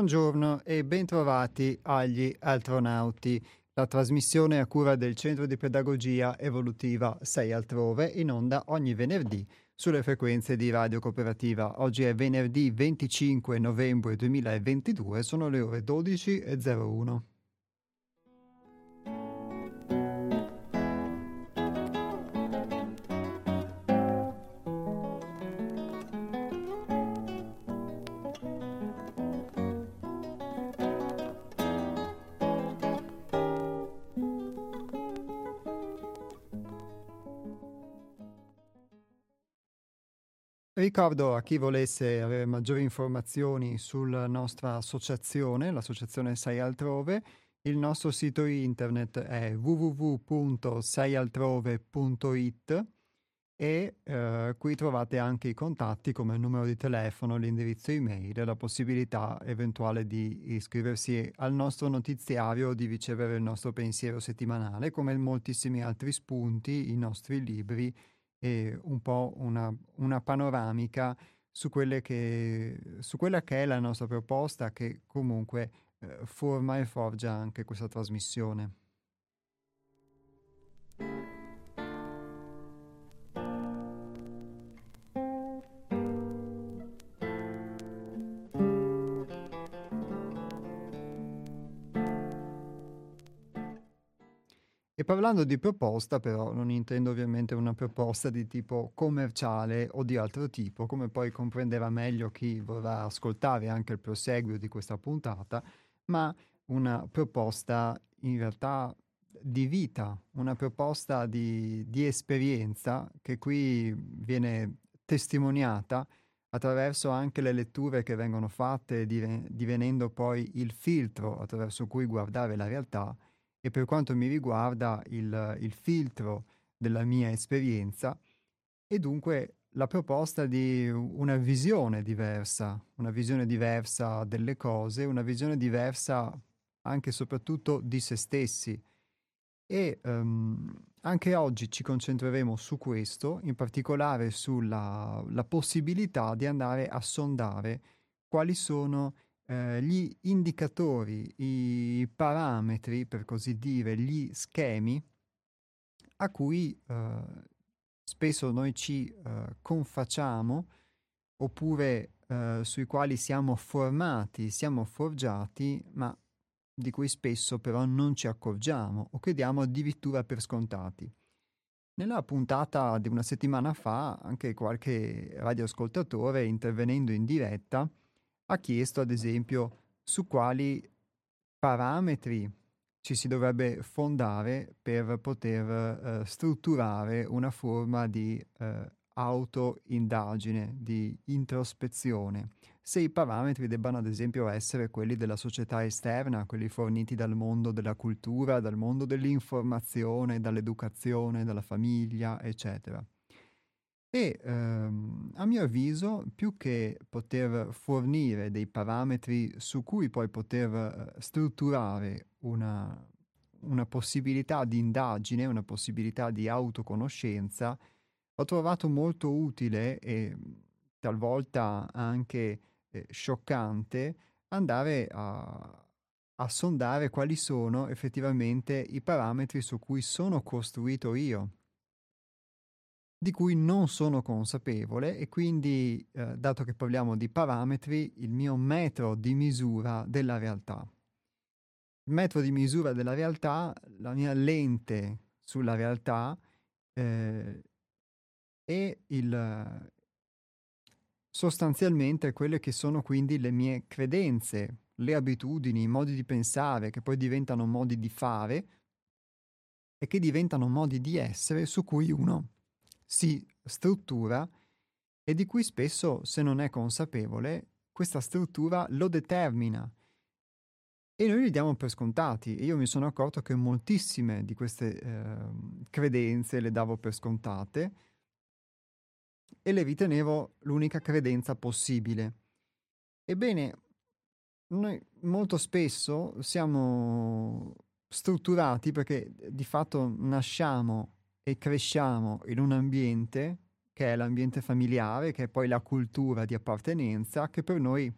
Buongiorno e bentrovati agli Altronauti, la trasmissione a cura del Centro di Pedagogia Evolutiva 6 Altrove in onda ogni venerdì sulle frequenze di Radio Cooperativa. Oggi è venerdì 25 novembre 2022, sono le ore 12.01. Ricordo a chi volesse avere maggiori informazioni sulla nostra associazione, l'associazione Sei Altrove, il nostro sito internet è www.seialtrove.it e eh, qui trovate anche i contatti come il numero di telefono, l'indirizzo email e la possibilità eventuale di iscriversi al nostro notiziario o di ricevere il nostro pensiero settimanale, come moltissimi altri spunti, i nostri libri e un po' una, una panoramica su, che, su, quella che è la nostra proposta che comunque eh, forma e forgia anche questa trasmissione. Parlando di proposta, però, non intendo ovviamente una proposta di tipo commerciale o di altro tipo, come poi comprenderà meglio chi vorrà ascoltare anche il proseguio di questa puntata, ma una proposta in realtà di vita, una proposta di, di esperienza che qui viene testimoniata attraverso anche le letture che vengono fatte, divenendo poi il filtro attraverso cui guardare la realtà e per quanto mi riguarda il, il filtro della mia esperienza e dunque la proposta di una visione diversa, una visione diversa delle cose, una visione diversa anche e soprattutto di se stessi. E um, anche oggi ci concentreremo su questo, in particolare sulla possibilità di andare a sondare quali sono eh, gli indicatori, i parametri, per così dire, gli schemi a cui eh, spesso noi ci eh, confacciamo oppure eh, sui quali siamo formati, siamo forgiati, ma di cui spesso però non ci accorgiamo o che diamo addirittura per scontati. Nella puntata di una settimana fa, anche qualche radioascoltatore intervenendo in diretta ha chiesto ad esempio su quali parametri ci si dovrebbe fondare per poter eh, strutturare una forma di eh, autoindagine, di introspezione. Se i parametri debbano ad esempio essere quelli della società esterna, quelli forniti dal mondo della cultura, dal mondo dell'informazione, dall'educazione, dalla famiglia, eccetera. E ehm, a mio avviso, più che poter fornire dei parametri su cui poi poter eh, strutturare una, una possibilità di indagine, una possibilità di autoconoscenza, ho trovato molto utile e talvolta anche eh, scioccante andare a, a sondare quali sono effettivamente i parametri su cui sono costruito io di cui non sono consapevole e quindi, eh, dato che parliamo di parametri, il mio metro di misura della realtà. Il metro di misura della realtà, la mia lente sulla realtà eh, e il, sostanzialmente quelle che sono quindi le mie credenze, le abitudini, i modi di pensare che poi diventano modi di fare e che diventano modi di essere su cui uno si struttura e di cui spesso, se non è consapevole, questa struttura lo determina. E noi li diamo per scontati. Io mi sono accorto che moltissime di queste eh, credenze le davo per scontate e le ritenevo l'unica credenza possibile. Ebbene, noi molto spesso siamo strutturati perché di fatto nasciamo e cresciamo in un ambiente che è l'ambiente familiare, che è poi la cultura di appartenenza, che per noi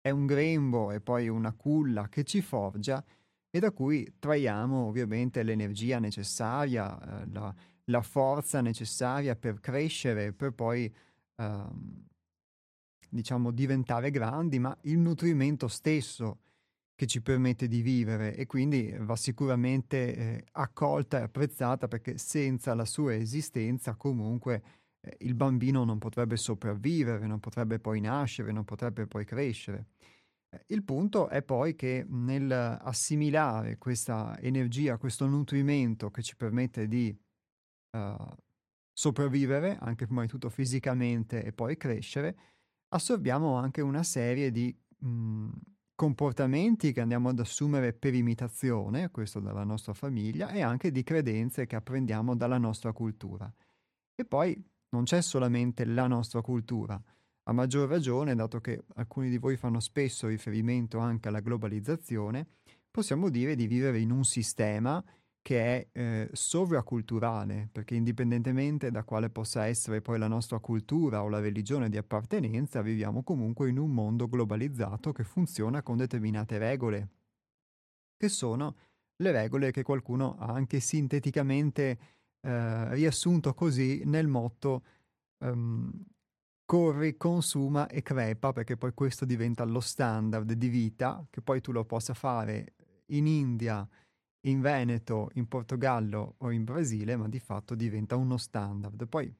è un grembo e poi una culla che ci forgia e da cui traiamo ovviamente l'energia necessaria, eh, la, la, forza necessaria per crescere, per poi ehm, diciamo diventare grandi, ma il nutrimento stesso che ci permette di vivere e quindi va sicuramente eh, accolta e apprezzata perché senza la sua esistenza comunque eh, il bambino non potrebbe sopravvivere, non potrebbe poi nascere, non potrebbe poi crescere. Eh, il punto è poi che nel assimilare questa energia, questo nutrimento che ci permette di uh, sopravvivere, anche prima di tutto fisicamente e poi crescere, assorbiamo anche una serie di mh, mhmm, comportamenti che andiamo ad assumere per imitazione, questo dalla nostra famiglia, e anche di credenze che apprendiamo dalla nostra cultura. E poi non c'è solamente la nostra cultura, a maggior ragione, dato che alcuni di voi fanno spesso riferimento anche alla globalizzazione, possiamo dire di vivere in un sistema che è eh, sovraculturale, perché indipendentemente da quale possa essere poi la nostra cultura o la religione di appartenenza, viviamo comunque in un mondo globalizzato che funziona con determinate regole, che sono le regole che qualcuno ha anche sinteticamente eh, riassunto così nel motto um, corri, consuma e crepa, perché poi questo diventa lo standard di vita, che poi tu lo possa fare in India, in Veneto, in Portogallo o in Brasile, ma di fatto diventa uno standard. Poi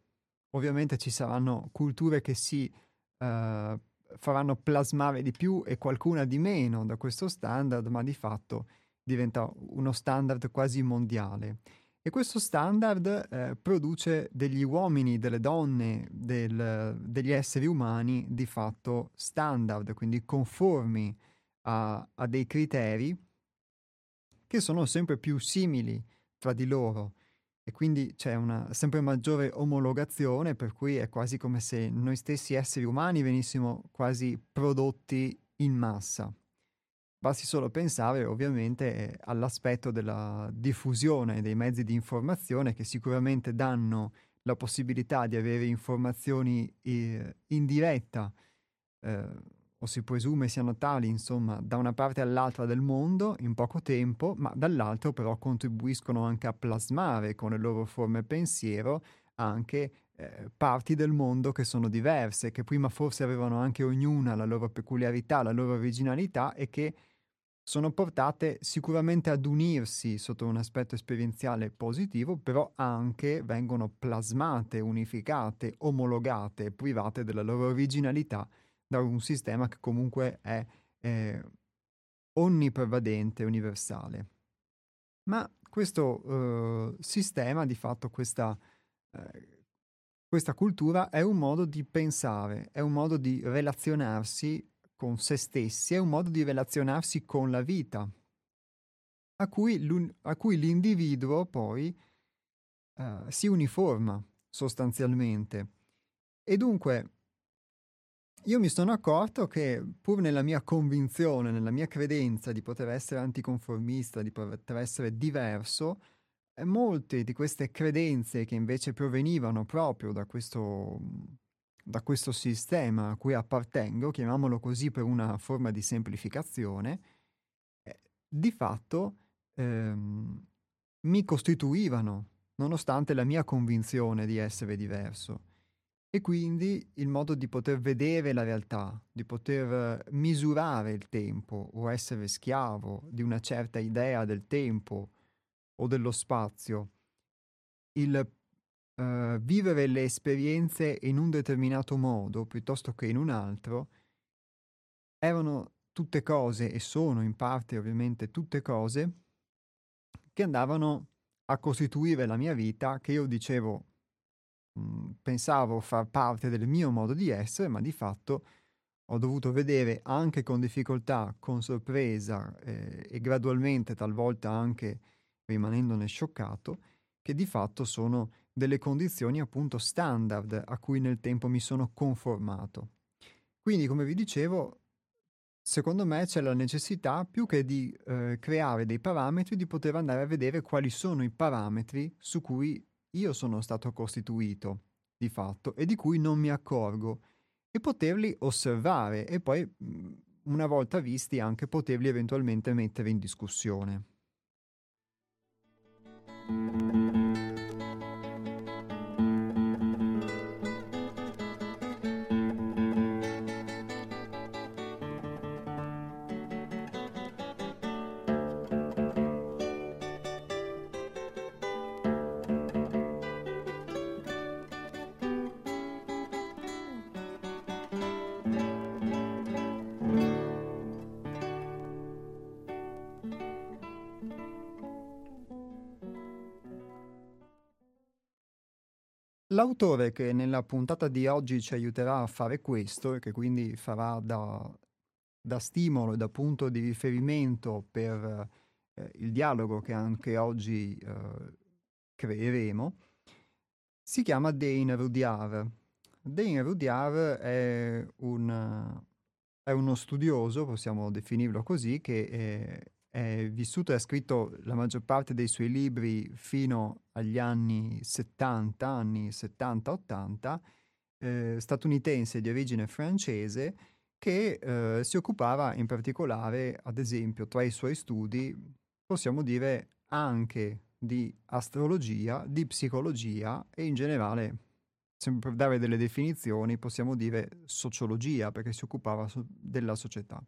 ovviamente ci saranno culture che si uh, faranno plasmare di più e qualcuna di meno da questo standard, ma di fatto diventa uno standard quasi mondiale. E questo standard eh, produce degli uomini, delle donne, del, degli esseri umani di fatto standard, quindi conformi a, a dei criteri che sono sempre più simili tra di loro e quindi c'è una sempre maggiore omologazione per cui è quasi come se noi stessi esseri umani venissimo quasi prodotti in massa. Basti solo pensare ovviamente all'aspetto della diffusione dei mezzi di informazione che sicuramente danno la possibilità di avere informazioni eh, in diretta eh, o si presume siano tali, insomma, da una parte all'altra del mondo in poco tempo, ma dall'altro però contribuiscono anche a plasmare con le loro forme pensiero anche eh, parti del mondo che sono diverse, che prima forse avevano anche ognuna la loro peculiarità, la loro originalità e che sono portate sicuramente ad unirsi sotto un aspetto esperienziale positivo, però anche vengono plasmate, unificate, omologate, private della loro originalità da un sistema che comunque è eh, onnipervadente, universale. Ma questo eh, sistema, di fatto questa, eh, questa cultura, è un modo di pensare, è un modo di relazionarsi con se stessi, è un modo di relazionarsi con la vita, a cui, a cui l'individuo poi uh, si uniforma sostanzialmente. E dunque io mi sono accorto che pur nella mia convinzione, nella mia credenza di poter essere anticonformista, di poter essere diverso, eh, molte di queste credenze che invece provenivano proprio da questo, da questo sistema a cui appartengo, chiamiamolo così per una forma di semplificazione, eh, di fatto ehm, mi costituivano, nonostante la mia convinzione di essere diverso. E quindi il modo di poter vedere la realtà, di poter misurare il tempo o essere schiavo di una certa idea del tempo o dello spazio, il uh, vivere le esperienze in un determinato modo piuttosto che in un altro, erano tutte cose e sono in parte ovviamente tutte cose che andavano a costituire la mia vita che io dicevo Mhmm, pensavo far parte del mio modo di essere, ma di fatto ho dovuto vedere anche con difficoltà, con sorpresa eh, e gradualmente, talvolta anche rimanendone scioccato, che di fatto sono delle condizioni appunto standard a cui nel tempo mi sono conformato. Quindi, come vi dicevo, secondo me c'è la necessità più che di eh, creare dei parametri, di poter andare a vedere quali sono i parametri su cui io sono stato costituito, di fatto, e di cui non mi accorgo, e poterli osservare e poi mhmm, una volta visti anche poterli eventualmente mettere in discussione. L'autore che nella puntata di oggi ci aiuterà a fare questo e che quindi farà da, da stimolo e da punto di riferimento per eh, il dialogo che anche oggi eh, creeremo, si chiama Dane Rudyard. Dane Rudyard è, un, è uno studioso, possiamo definirlo così, che è, è vissuto e ha scritto la maggior parte dei suoi libri fino agli anni 70, anni 70-80, eh, statunitense di origine francese, che eh, si occupava in particolare, ad esempio, tra i suoi studi, possiamo dire anche di astrologia, di psicologia e in generale, sempre per dare delle definizioni, possiamo dire sociologia, perché si occupava so- della società.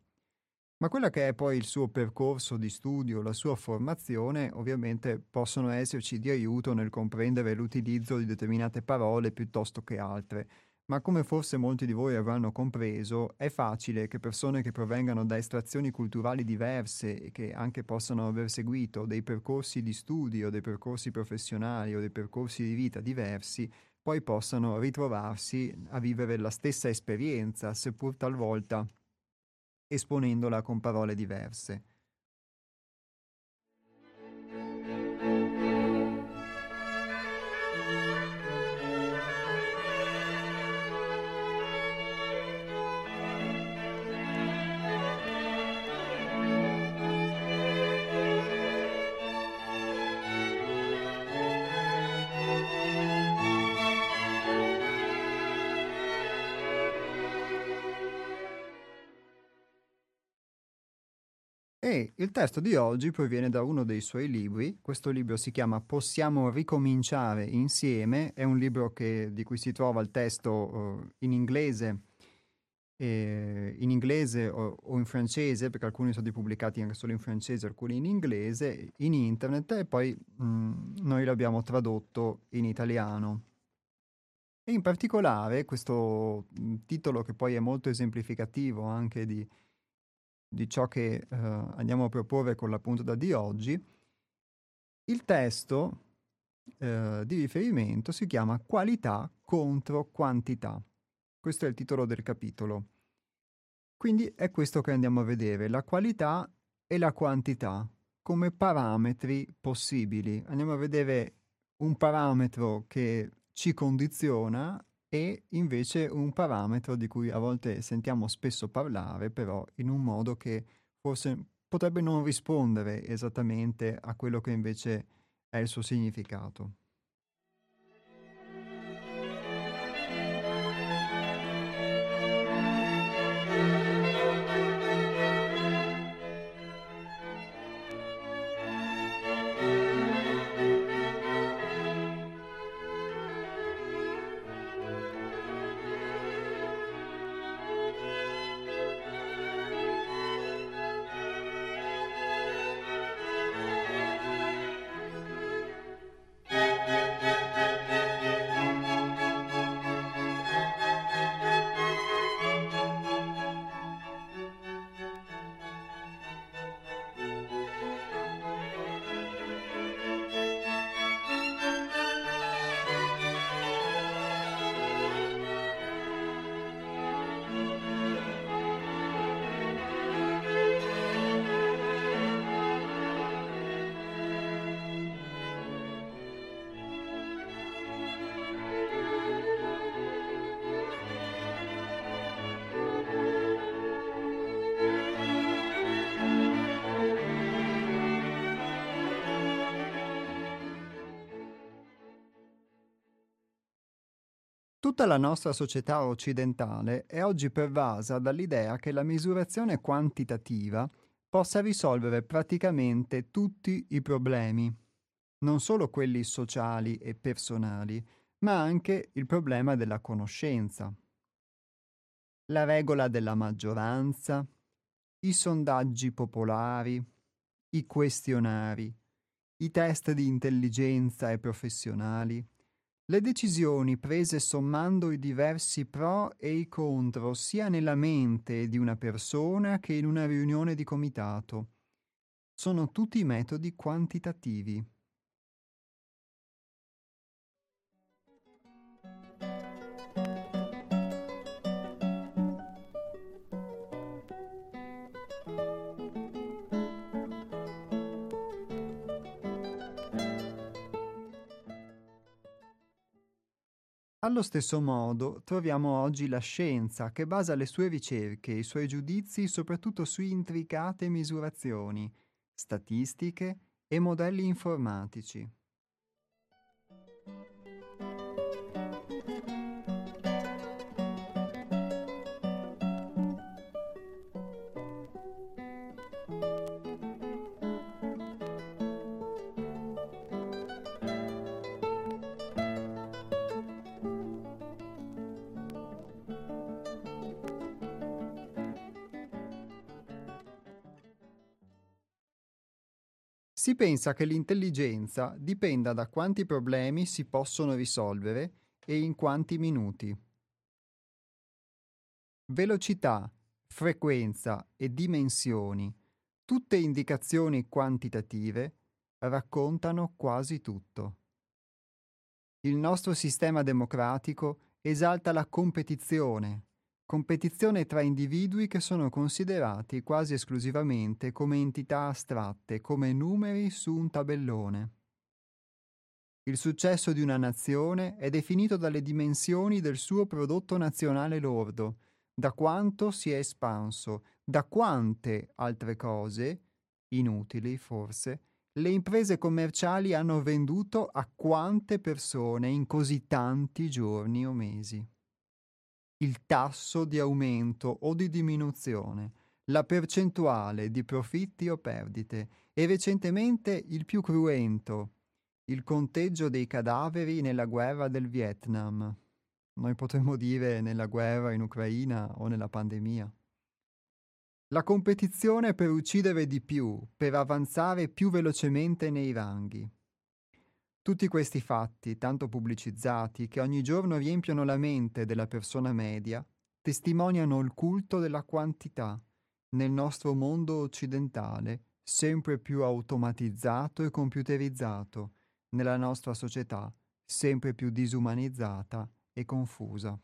Ma quello che è poi il suo percorso di studio, la sua formazione, ovviamente possono esserci di aiuto nel comprendere l'utilizzo di determinate parole piuttosto che altre. Ma come forse molti di voi avranno compreso, è facile che persone che provengano da estrazioni culturali diverse e che anche possano aver seguito dei percorsi di studio, dei percorsi professionali o dei percorsi di vita diversi, poi possano ritrovarsi a vivere la stessa esperienza, seppur talvolta esponendola con parole diverse. Il testo di oggi proviene da uno dei suoi libri. Questo libro si chiama Possiamo ricominciare insieme. È un libro che, di cui si trova il testo uh, in inglese, eh, in inglese o, o, in francese, perché alcuni sono pubblicati anche solo in francese, alcuni in inglese, in internet, e poi mh, mm, noi l'abbiamo tradotto in italiano. E in particolare questo mm, titolo, che poi è molto esemplificativo anche di di ciò che eh, andiamo a proporre con la puntata di oggi, il testo eh, di riferimento si chiama Qualità contro quantità. Questo è il titolo del capitolo. Quindi è questo che andiamo a vedere, la qualità e la quantità come parametri possibili. Andiamo a vedere un parametro che ci condiziona e invece un parametro di cui a volte sentiamo spesso parlare, però in un modo che forse potrebbe non rispondere esattamente a quello che invece è il suo significato. Tutta la nostra società occidentale è oggi pervasa dall'idea che la misurazione quantitativa possa risolvere praticamente tutti i problemi, non solo quelli sociali e personali, ma anche il problema della conoscenza. La regola della maggioranza, i sondaggi popolari, i questionari, i test di intelligenza e professionali, le decisioni prese sommando i diversi pro e i contro sia nella mente di una persona che in una riunione di comitato sono tutti metodi quantitativi. Allo stesso modo troviamo oggi la scienza che basa le sue ricerche e i suoi giudizi soprattutto su intricate misurazioni, statistiche e modelli informatici. Si pensa che l'intelligenza dipenda da quanti problemi si possono risolvere e in quanti minuti. Velocità, frequenza e dimensioni, tutte indicazioni quantitative, raccontano quasi tutto. Il nostro sistema democratico esalta la competizione, competizione tra individui che sono considerati quasi esclusivamente come entità astratte, come numeri su un tabellone. Il successo di una nazione è definito dalle dimensioni del suo prodotto nazionale lordo, da quanto si è espanso, da quante altre cose, inutili forse, le imprese commerciali hanno venduto a quante persone in così tanti giorni o mesi il tasso di aumento o di diminuzione, la percentuale di profitti o perdite e recentemente il più cruento, il conteggio dei cadaveri nella guerra del Vietnam. Noi potremmo dire nella guerra in Ucraina o nella pandemia. La competizione per uccidere di più, per avanzare più velocemente nei ranghi. Tutti questi fatti, tanto pubblicizzati, che ogni giorno riempiono la mente della persona media, testimoniano il culto della quantità nel nostro mondo occidentale, sempre più automatizzato e computerizzato, nella nostra società, sempre più disumanizzata e confusa.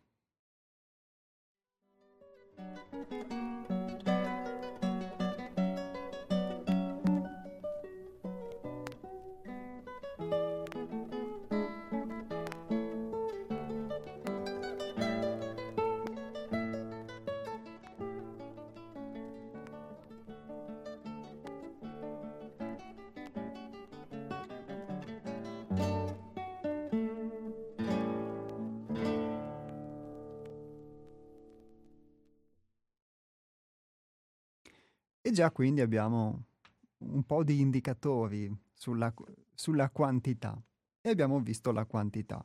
Già quindi abbiamo un po' di indicatori sulla, sulla quantità e abbiamo visto la quantità.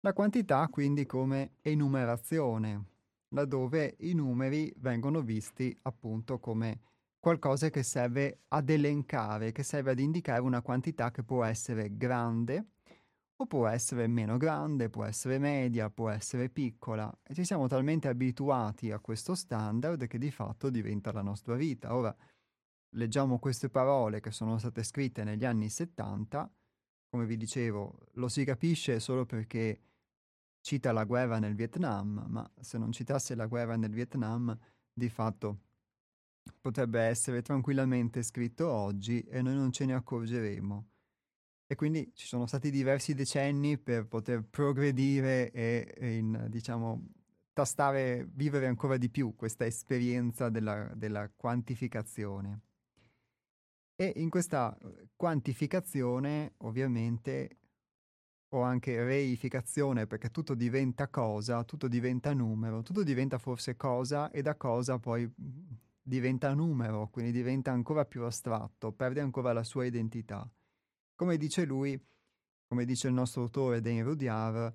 La quantità quindi come enumerazione, laddove i numeri vengono visti appunto come qualcosa che serve ad elencare, che serve ad indicare una quantità che può essere grande o può essere meno grande, può essere media, può essere piccola e ci siamo talmente abituati a questo standard che di fatto diventa la nostra vita. Ora leggiamo queste parole che sono state scritte negli anni 70, come vi dicevo, lo si capisce solo perché cita la guerra nel Vietnam, ma se non citasse la guerra nel Vietnam, di fatto potrebbe essere tranquillamente scritto oggi e noi non ce ne accorgeremo. E quindi ci sono stati diversi decenni per poter progredire e, e in, diciamo, tastare, vivere ancora di più questa esperienza della, della quantificazione. E in questa quantificazione, ovviamente, o anche reificazione perché tutto diventa cosa, tutto diventa numero, tutto diventa forse cosa e da cosa poi mhmm, diventa numero, quindi diventa ancora più astratto, perde ancora la sua identità. Come dice lui, come dice il nostro autore Dan Rudyard,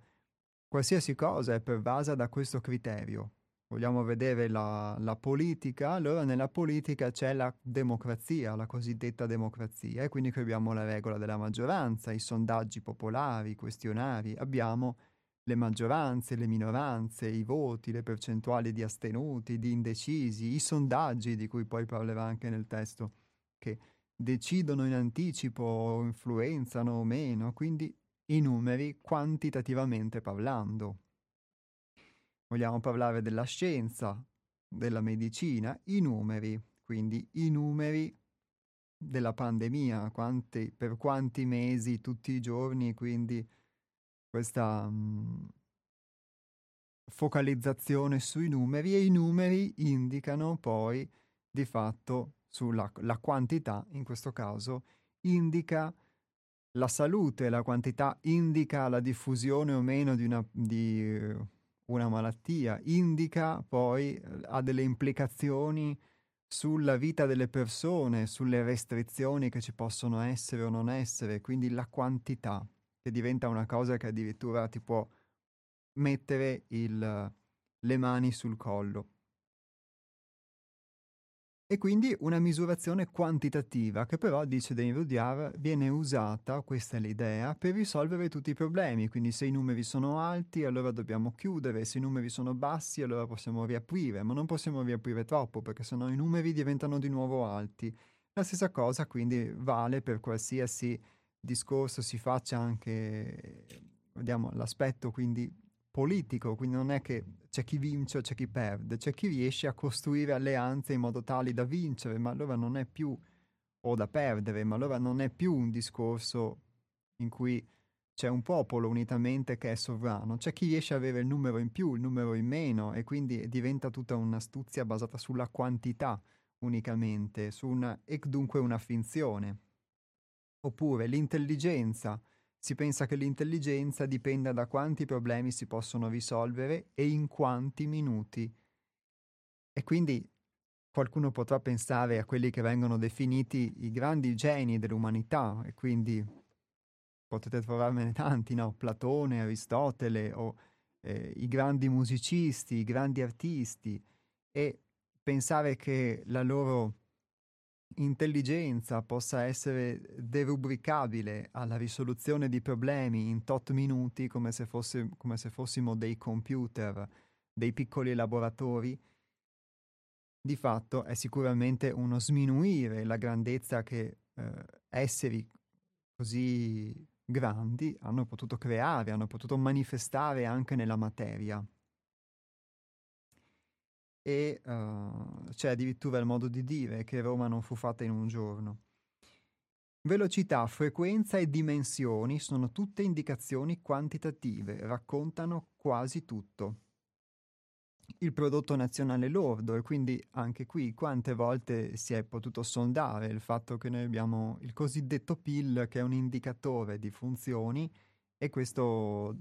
qualsiasi cosa è pervasa da questo criterio. Vogliamo vedere la, la, politica? Allora nella politica c'è la democrazia, la cosiddetta democrazia, e quindi qui abbiamo la regola della maggioranza, i sondaggi popolari, i questionari, abbiamo le maggioranze, le minoranze, i voti, le percentuali di astenuti, di indecisi, i sondaggi di cui poi parlerà anche nel testo, che decidono in anticipo, influenzano o meno, quindi i numeri quantitativamente parlando. Vogliamo parlare della scienza, della medicina, i numeri, quindi i numeri della pandemia, quanti, per quanti mesi, tutti i giorni, quindi questa mh, focalizzazione sui numeri e i numeri indicano poi di fatto sulla la quantità, in questo caso, indica la salute, la quantità indica la diffusione o meno di una, di una malattia, indica poi, ha delle implicazioni sulla vita delle persone, sulle restrizioni che ci possono essere o non essere, quindi la quantità che diventa una cosa che addirittura ti può mettere il, le mani sul collo. E quindi una misurazione quantitativa che però, dice Denis Rudyard, viene usata, questa è l'idea, per risolvere tutti i problemi. Quindi se i numeri sono alti allora dobbiamo chiudere, se i numeri sono bassi allora possiamo riaprire, ma non possiamo riaprire troppo perché sennò i numeri diventano di nuovo alti. La stessa cosa quindi vale per qualsiasi discorso si faccia anche, vediamo, l'aspetto quindi politico, quindi non è che c'è chi vince o c'è chi perde, c'è chi riesce a costruire alleanze in modo tale da vincere, ma allora non è più, o da perdere, ma allora non è più un discorso in cui c'è un popolo unitamente che è sovrano, c'è chi riesce ad avere il numero in più, il numero in meno e quindi diventa tutta un'astuzia basata sulla quantità unicamente, su una, e dunque una finzione. Oppure l'intelligenza. Si pensa che l'intelligenza dipenda da quanti problemi si possono risolvere e in quanti minuti. E quindi qualcuno potrà pensare a quelli che vengono definiti i grandi geni dell'umanità, e quindi potete trovarmene tanti, no? Platone, Aristotele o eh, i grandi musicisti, i grandi artisti, e pensare che la loro intelligenza possa essere derubricabile alla risoluzione di problemi in tot minuti come se, fosse, come se fossimo dei computer, dei piccoli laboratori, di fatto è sicuramente uno sminuire la grandezza che eh, esseri così grandi hanno potuto creare, hanno potuto manifestare anche nella materia e uh, c'è addirittura il modo di dire che Roma non fu fatta in un giorno. Velocità, frequenza e dimensioni sono tutte indicazioni quantitative, raccontano quasi tutto. Il prodotto nazionale lordo e quindi anche qui quante volte si è potuto sondare il fatto che noi abbiamo il cosiddetto PIL che è un indicatore di funzioni e questo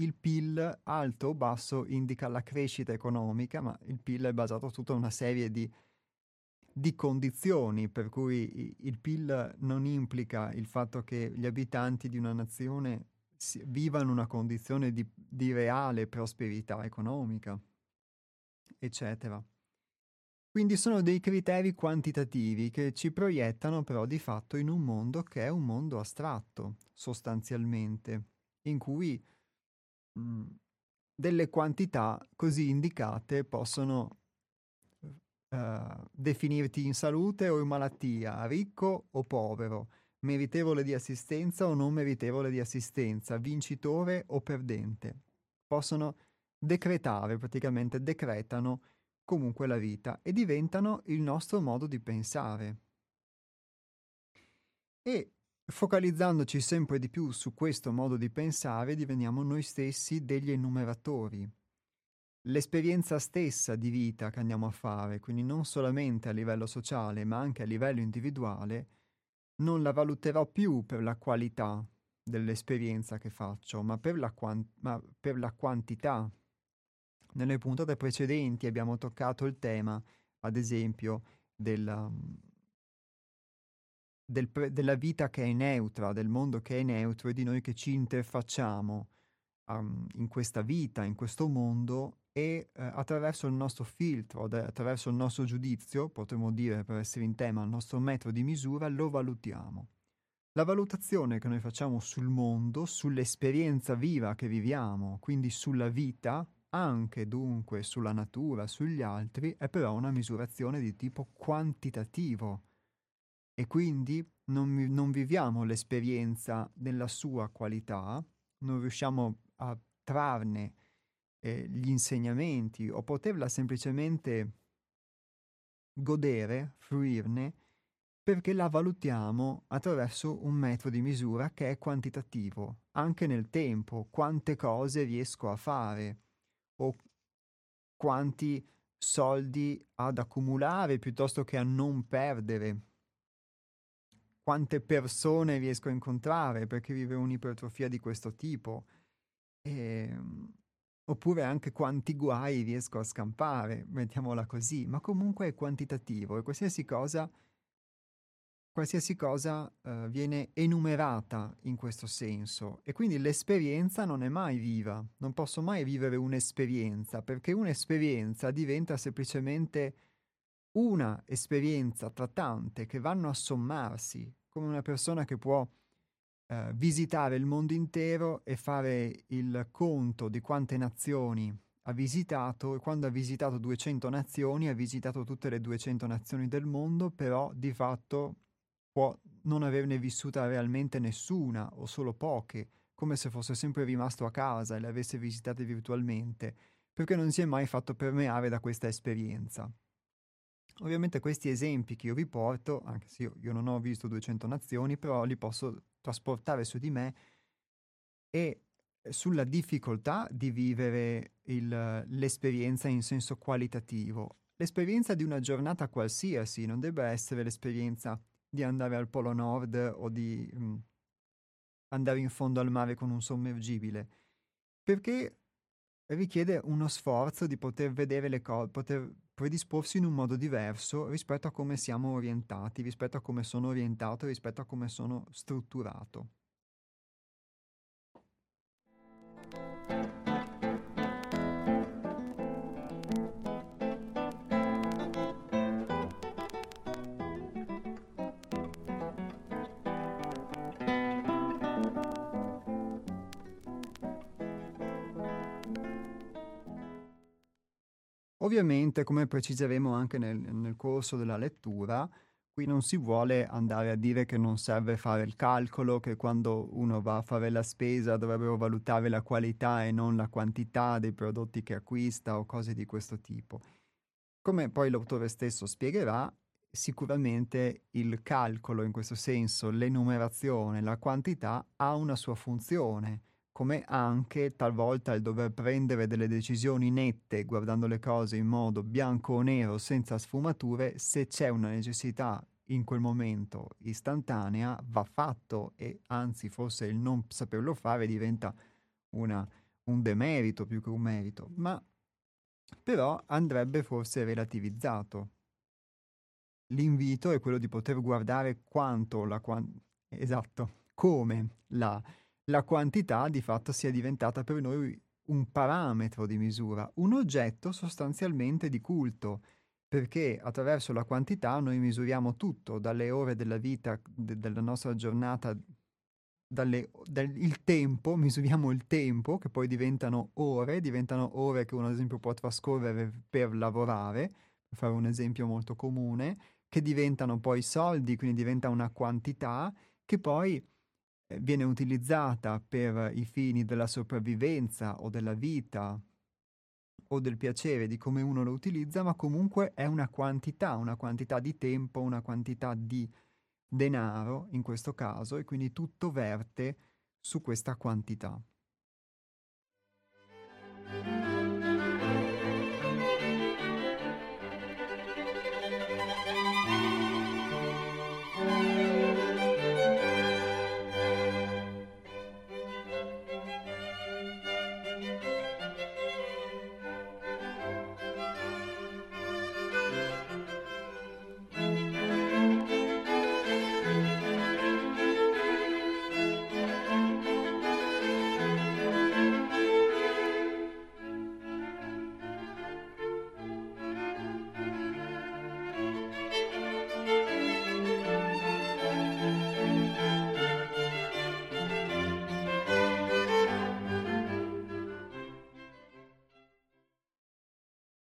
il PIL alto o basso indica la crescita economica, ma il PIL è basato su tutta una serie di, di condizioni, per cui il PIL non implica il fatto che gli abitanti di una nazione vivano una condizione di, di reale prosperità economica, eccetera. Quindi sono dei criteri quantitativi che ci proiettano però di fatto in un mondo che è un mondo astratto, sostanzialmente, in cui Mhmm, delle quantità così indicate possono uh, definirti in salute o in malattia, ricco o povero, meritevole di assistenza o non meritevole di assistenza, vincitore o perdente. Possono decretare, praticamente decretano comunque la vita e diventano il nostro modo di pensare. E Focalizzandoci sempre di più su questo modo di pensare, diveniamo noi stessi degli enumeratori. L'esperienza stessa di vita che andiamo a fare, quindi non solamente a livello sociale, ma anche a livello individuale, non la valuterò più per la qualità, dell'esperienza che faccio, ma per la, quan- ma per la quantità. Nelle puntate precedenti abbiamo toccato il tema, ad esempio, della, del della vita che è neutra, del mondo che è neutro e di noi che ci interfacciamo um, in questa vita, in questo mondo e eh, attraverso il nostro filtro, attraverso il nostro giudizio, potremmo dire per essere in tema, il nostro metro di misura, lo valutiamo. La valutazione che noi facciamo sul mondo, sull'esperienza viva che viviamo, quindi sulla vita, anche dunque sulla natura, sugli altri, è però una misurazione di tipo quantitativo e quindi non, non viviamo l'esperienza nella sua qualità, non riusciamo a trarne eh, gli insegnamenti o poterla semplicemente godere, fruirne, perché la valutiamo attraverso un metro di misura che è quantitativo, anche nel tempo, quante cose riesco a fare o quanti soldi ad accumulare piuttosto che a non perdere, quante persone riesco a incontrare perché vive un'ipertrofia di questo tipo. E, ehm, oppure anche quanti guai riesco a scampare, mettiamola così, ma comunque è quantitativo e qualsiasi cosa, qualsiasi cosa uh, viene enumerata in questo senso e quindi l'esperienza non è mai viva, non posso mai vivere un'esperienza perché un'esperienza diventa semplicemente una esperienza tra tante che vanno a sommarsi, come una persona che può eh, visitare il mondo intero e fare il conto di quante nazioni ha visitato e quando ha visitato 200 nazioni ha visitato tutte le 200 nazioni del mondo, però di fatto può non averne vissuta realmente nessuna o solo poche, come se fosse sempre rimasto a casa e le avesse visitate virtualmente, perché non si è mai fatto permeare da questa esperienza. Ovviamente questi esempi che io vi porto, anche se io, io non ho visto 200 nazioni, però li posso trasportare su di me e sulla difficoltà di vivere il, l'esperienza in senso qualitativo. L'esperienza di una giornata qualsiasi non deve essere l'esperienza di andare al Polo Nord o di mh, mm, andare in fondo al mare con un sommergibile, perché richiede uno sforzo di poter vedere le cose, poter predisporsi in un modo diverso rispetto a come siamo orientati, rispetto a come sono orientato, rispetto a come sono strutturato. Ovviamente, come preciseremo anche nel, nel corso della lettura, qui non si vuole andare a dire che non serve fare il calcolo, che quando uno va a fare la spesa dovrebbero valutare la qualità e non la quantità dei prodotti che acquista o cose di questo tipo. Come poi l'autore stesso spiegherà, sicuramente il calcolo in questo senso, l'enumerazione, la quantità ha una sua funzione come anche talvolta il dover prendere delle decisioni nette guardando le cose in modo bianco o nero senza sfumature, se c'è una necessità in quel momento istantanea va fatto e anzi forse il non saperlo fare diventa una, un demerito più che un merito, ma però andrebbe forse relativizzato. L'invito è quello di poter guardare quanto la esatto, come la la quantità di fatto sia diventata per noi un parametro di misura, un oggetto sostanzialmente di culto, perché attraverso la quantità noi misuriamo tutto, dalle ore della vita, de- della nostra giornata, dalle, dal, il tempo, misuriamo il tempo, che poi diventano ore, diventano ore che uno ad esempio può trascorrere per lavorare, per fare un esempio molto comune, che diventano poi soldi, quindi diventa una quantità che poi viene utilizzata per i fini della sopravvivenza o della vita o del piacere di come uno lo utilizza, ma comunque è una quantità, una quantità di tempo, una quantità di denaro in questo caso e quindi tutto verte su questa quantità.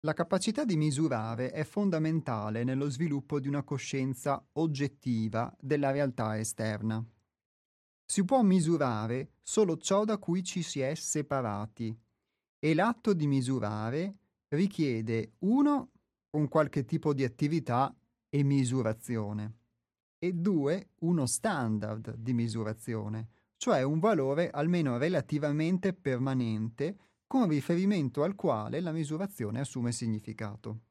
La capacità di misurare è fondamentale nello sviluppo di una coscienza oggettiva della realtà esterna. Si può misurare solo ciò da cui ci si è separati e l'atto di misurare richiede uno un qualche tipo di attività e misurazione e due uno standard di misurazione, cioè un valore almeno relativamente permanente con riferimento al quale la misurazione assume significato.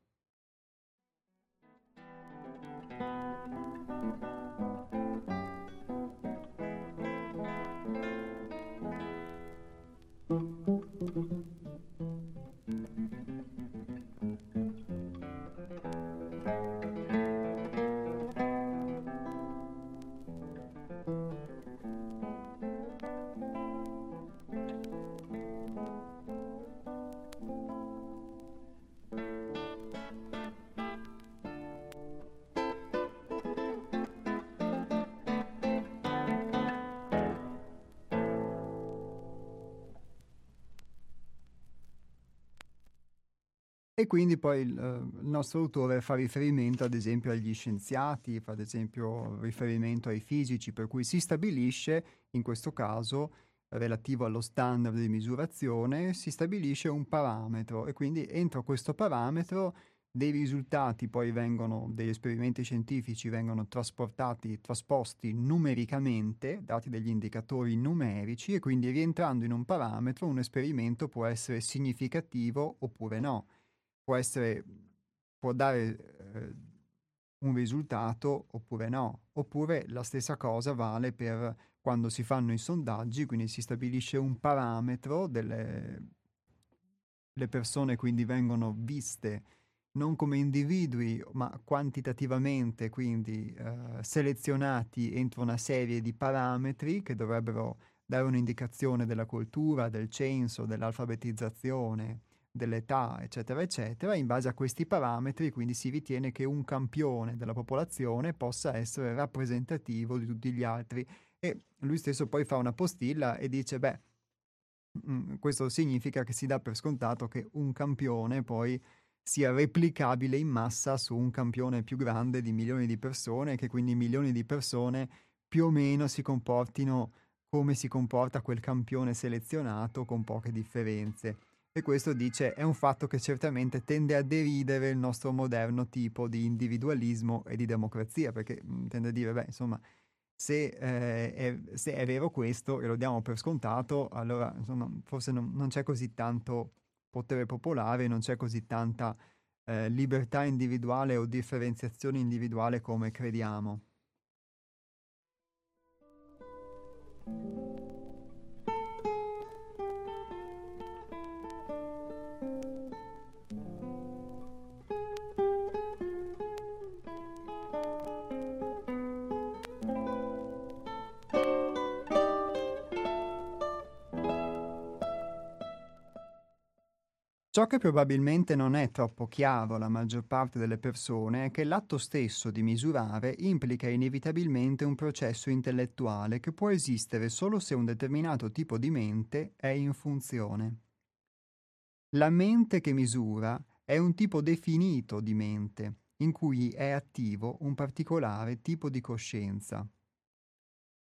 E quindi poi il, il, nostro autore fa riferimento ad esempio agli scienziati, fa ad esempio riferimento ai fisici, per cui si stabilisce, in questo caso, relativo allo standard di misurazione, si stabilisce un parametro e quindi entro questo parametro dei risultati poi vengono, degli esperimenti scientifici vengono trasportati, trasposti numericamente, dati degli indicatori numerici e quindi rientrando in un parametro un esperimento può essere significativo oppure no può essere, può dare eh, un risultato oppure no. Oppure la stessa cosa vale per quando si fanno i sondaggi, quindi si stabilisce un parametro delle le persone quindi vengono viste non come individui, ma quantitativamente, quindi eh, selezionati entro una serie di parametri che dovrebbero dare un'indicazione della cultura, del censo, dell'alfabetizzazione, dell'età, eccetera, eccetera. In base a questi parametri, quindi si ritiene che un campione della popolazione possa essere rappresentativo di tutti gli altri. E lui stesso poi fa una postilla e dice, beh, mm, questo significa che si dà per scontato che un campione poi sia replicabile in massa su un campione più grande di milioni di persone e che quindi milioni di persone più o meno si comportino come si comporta quel campione selezionato con poche differenze. E questo dice è un fatto che certamente tende a deridere il nostro moderno tipo di individualismo e di democrazia, perché mh, tende a dire, beh, insomma, se, eh, è, se, è, vero questo e lo diamo per scontato, allora insomma, forse non, non c'è così tanto potere popolare, non c'è così tanta eh, libertà individuale o differenziazione individuale come crediamo. Ciò che probabilmente non è troppo chiaro alla maggior parte delle persone è che l'atto stesso di misurare implica inevitabilmente un processo intellettuale che può esistere solo se un determinato tipo di mente è in funzione. La mente che misura è un tipo definito di mente, in cui è attivo un particolare tipo di coscienza.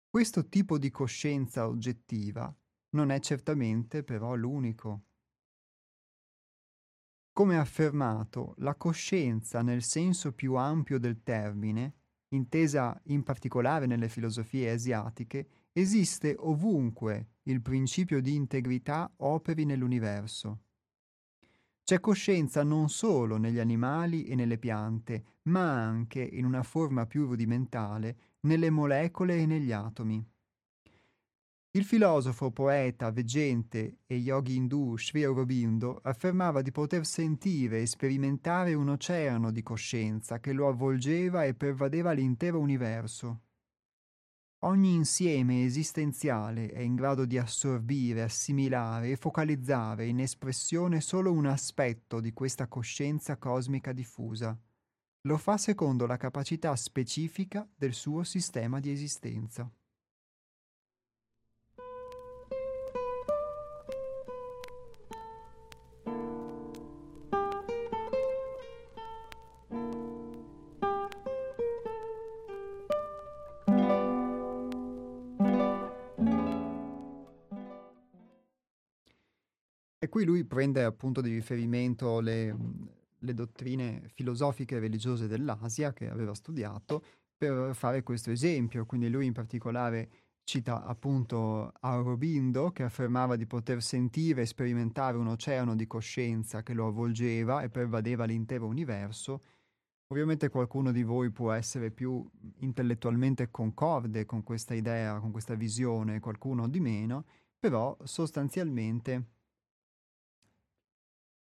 Questo tipo di coscienza oggettiva non è certamente però l'unico. Come affermato, la coscienza nel senso più ampio del termine, intesa in particolare nelle filosofie asiatiche, esiste ovunque il principio di integrità operi nell'universo. C'è coscienza non solo negli animali e nelle piante, ma anche, in una forma più rudimentale, nelle molecole e negli atomi. Il filosofo, poeta, veggente e yogi indù Sri Aurobindo affermava di poter sentire e sperimentare un oceano di coscienza che lo avvolgeva e pervadeva l'intero universo. Ogni insieme esistenziale è in grado di assorbire, assimilare e focalizzare in espressione solo un aspetto di questa coscienza cosmica diffusa. Lo fa secondo la capacità specifica del suo sistema di esistenza. E qui lui prende appunto di riferimento le, le dottrine filosofiche e religiose dell'Asia che aveva studiato per fare questo esempio. Quindi lui in particolare cita appunto Aurobindo che affermava di poter sentire e sperimentare un oceano di coscienza che lo avvolgeva e pervadeva l'intero universo. Ovviamente qualcuno di voi può essere più intellettualmente concorde con questa idea, con questa visione, qualcuno di meno, però sostanzialmente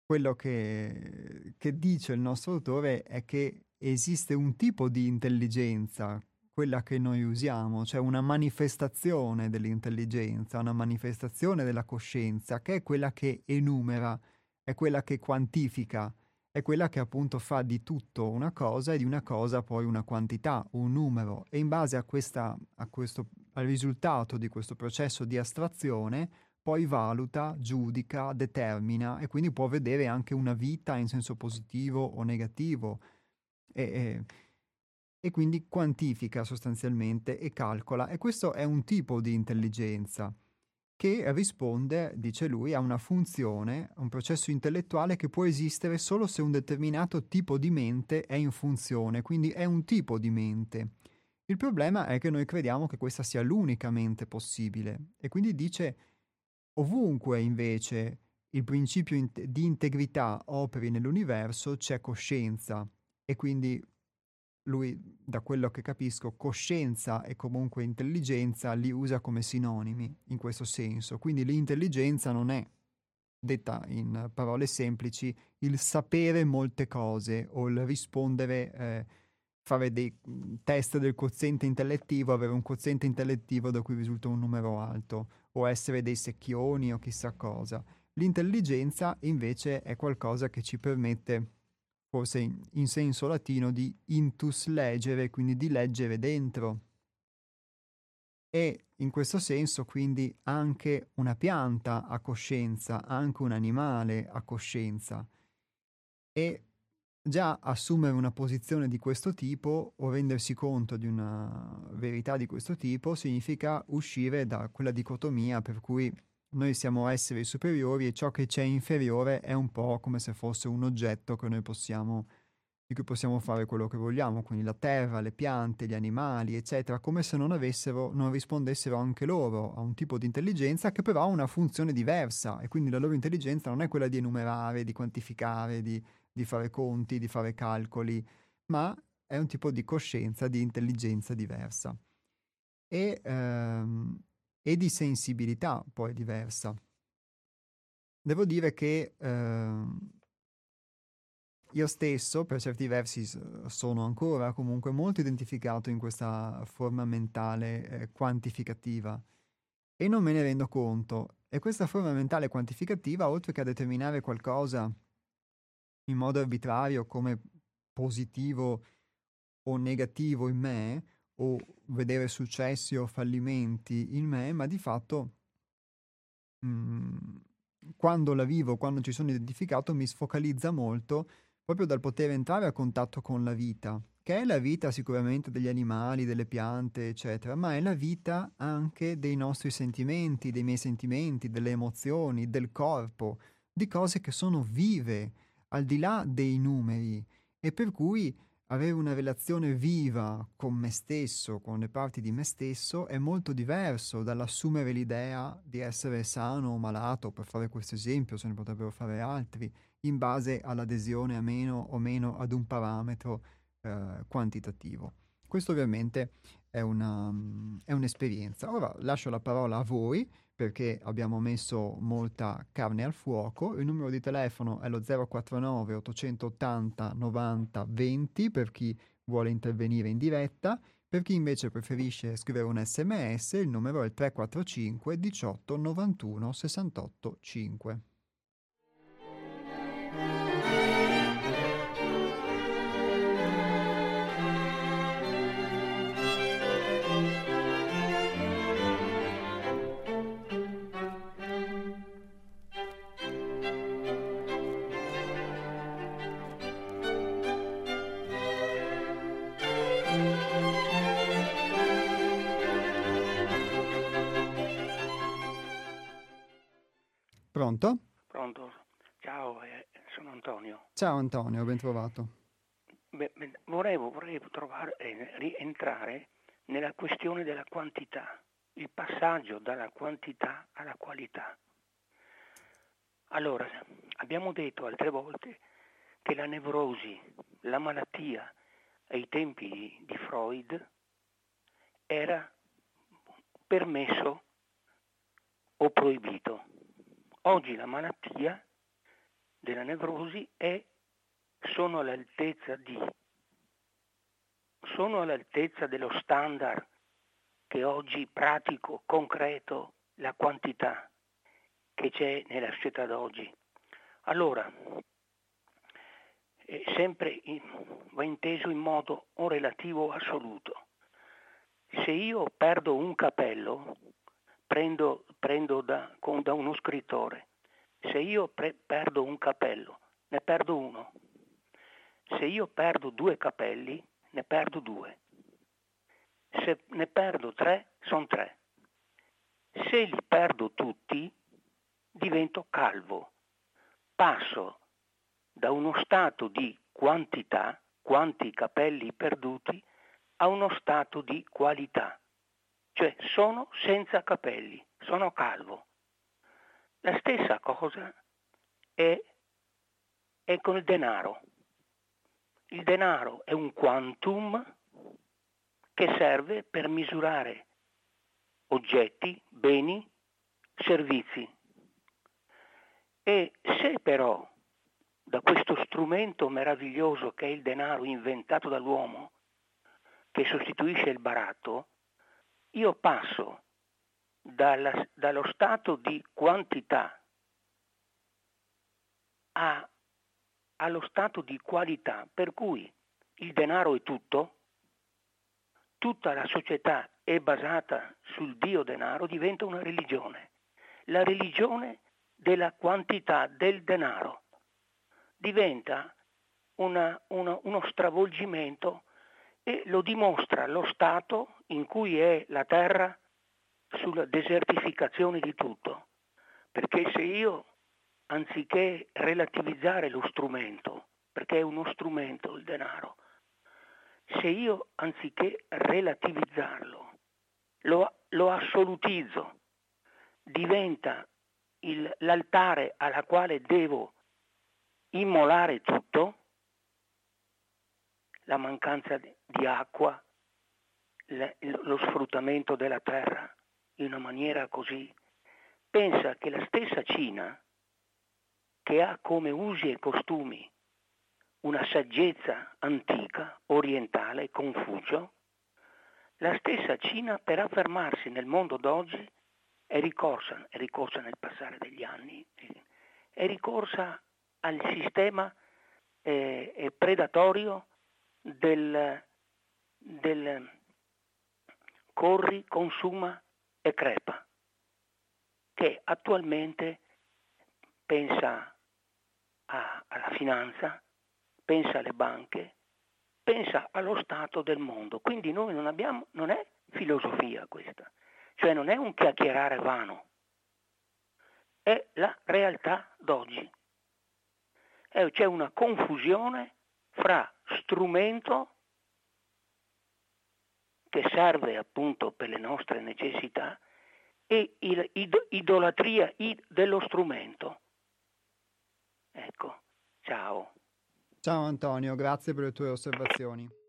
quello che, che dice il nostro autore è che esiste un tipo di intelligenza, quella che noi usiamo, cioè una manifestazione dell'intelligenza, una manifestazione della coscienza, che è quella che enumera, è quella che quantifica, è quella che appunto fa di tutto una cosa e di una cosa poi una quantità, un numero. E in base a, questa, a questo, al risultato di questo processo di astrazione, poi valuta, giudica, determina e quindi può vedere anche una vita in senso positivo o negativo e, e, e quindi quantifica sostanzialmente e calcola e questo è un tipo di intelligenza che risponde, dice lui, a una funzione, a un processo intellettuale che può esistere solo se un determinato tipo di mente è in funzione, quindi è un tipo di mente. Il problema è che noi crediamo che questa sia l'unica mente possibile e quindi dice Ovunque invece il principio in- di integrità operi nell'universo c'è coscienza e quindi lui, da quello che capisco, coscienza e comunque intelligenza li usa come sinonimi in questo senso. Quindi l'intelligenza non è, detta in parole semplici, il sapere molte cose o il rispondere, eh, fare dei test del quoziente intellettivo, avere un quoziente intellettivo da cui risulta un numero alto o essere dei secchioni o chissà cosa. L'intelligenza invece è qualcosa che ci permette, forse in, in senso latino, di intus leggere, quindi di leggere dentro. E in questo senso quindi anche una pianta ha coscienza, anche un animale ha coscienza. E Già assumere una posizione di questo tipo o rendersi conto di una verità di questo tipo significa uscire da quella dicotomia per cui noi siamo esseri superiori e ciò che c'è inferiore è un po' come se fosse un oggetto possiamo, di cui possiamo fare quello che vogliamo, quindi la terra, le piante, gli animali, eccetera, come se non avessero, non rispondessero anche loro a un tipo di intelligenza che però ha una funzione diversa e quindi la loro intelligenza non è quella di enumerare, di quantificare, di di fare conti, di fare calcoli, ma è un tipo di coscienza, di intelligenza diversa e, ehm, e di sensibilità poi diversa. Devo dire che ehm, io stesso, per certi versi, sono ancora comunque molto identificato in questa forma mentale eh, quantificativa e non me ne rendo conto. E questa forma mentale quantificativa, oltre che a determinare qualcosa in modo arbitrario come positivo o negativo in me, o vedere successi o fallimenti in me, ma di fatto mh, mhmm, quando la vivo, quando ci sono identificato, mi sfocalizza molto proprio dal poter entrare a contatto con la vita, che è la vita sicuramente degli animali, delle piante, eccetera, ma è la vita anche dei nostri sentimenti, dei miei sentimenti, delle emozioni, del corpo, di cose che sono vive, al di là dei numeri e per cui avere una relazione viva con me stesso, con le parti di me stesso, è molto diverso dall'assumere l'idea di essere sano o malato, per fare questo esempio, se ne potrebbero fare altri, in base all'adesione a meno o meno ad un parametro eh, quantitativo. Questo ovviamente è, una, è un'esperienza. Ora lascio la parola a voi perché abbiamo messo molta carne al fuoco. Il numero di telefono è lo 049 880 90 20 per chi vuole intervenire in diretta. Per chi invece preferisce scrivere un sms, il numero è il 345 18 91 68 5. Pronto? pronto. Ciao, eh, sono Antonio. Ciao Antonio, ben trovato. Beh, volevo, volevo trovare, eh, rientrare nella questione della quantità, il passaggio dalla quantità alla qualità. Allora, abbiamo detto altre volte che la nevrosi, la malattia ai tempi di, di Freud era permesso o proibito. Oggi la malattia della nevrosi è sono all'altezza di sono all'altezza dello standard che oggi pratico, concreto, la quantità che c'è nella società d'oggi. Allora, eh, sempre in, va inteso in modo o relativo assoluto. Se io perdo un capello, prendo, prendo da, con, da, uno scrittore, se io pre, perdo un capello, ne perdo uno. Se io perdo due capelli, ne perdo due. Se ne perdo tre, sono tre. Se li perdo tutti, divento calvo. Passo da uno stato di quantità, quanti capelli perduti, a uno stato di qualità. Cioè sono senza capelli, sono calvo. La stessa cosa è, è con il denaro. Il denaro è un quantum che serve per misurare oggetti, beni, servizi. E se però da questo strumento meraviglioso che è il denaro inventato dall'uomo, che sostituisce il baratto, io passo dalla, dallo stato di quantità a, allo stato di qualità, per cui il denaro è tutto, tutta la società è basata sul Dio denaro, diventa una religione. La religione della quantità del denaro diventa una, una, uno stravolgimento e lo dimostra lo stato in cui è la terra sulla desertificazione di tutto. Perché se io, anziché relativizzare lo strumento, perché è uno strumento il denaro, se io anziché relativizzarlo, lo, lo assolutizzo, diventa il, l'altare alla quale devo immolare tutto, la mancanza di acqua, lo sfruttamento della terra in una maniera così, pensa che la stessa Cina, che ha come usi e costumi una saggezza antica, orientale, Confucio, la stessa Cina per affermarsi nel mondo d'oggi è ricorsa, è ricorsa nel passare degli anni, è ricorsa al sistema eh, predatorio del, del corri, consuma e crepa, che attualmente pensa a, alla finanza, pensa alle banche, pensa allo stato del mondo. Quindi noi non abbiamo, non è filosofia questa, cioè non è un chiacchierare vano, è la realtà d'oggi eh, c'è una confusione fra strumento che serve appunto per le nostre necessità e idolatria id, dello strumento. Ecco, ciao. Ciao Antonio, grazie per le tue osservazioni.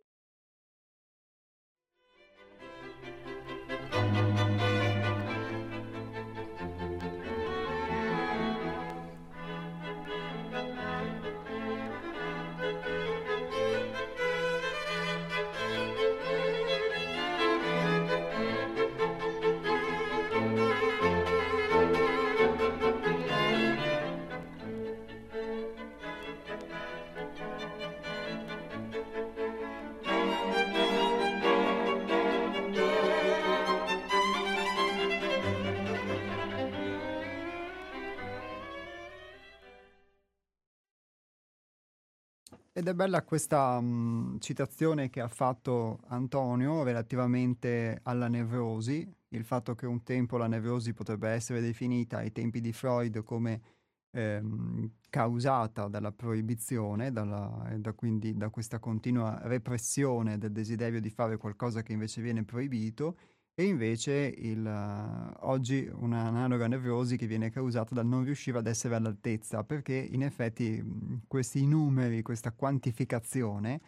Ed è bella questa mh, citazione che ha fatto Antonio relativamente alla nevrosi, il fatto che un tempo la nevrosi potrebbe essere definita ai tempi di Freud come ehm, causata dalla proibizione, dalla, da, quindi da questa continua repressione del desiderio di fare qualcosa che invece viene proibito, e invece il, uh, oggi un'analoga nevrosi che viene causata dal non riuscire ad essere all'altezza, perché in effetti mh, questi numeri, questa quantificazione,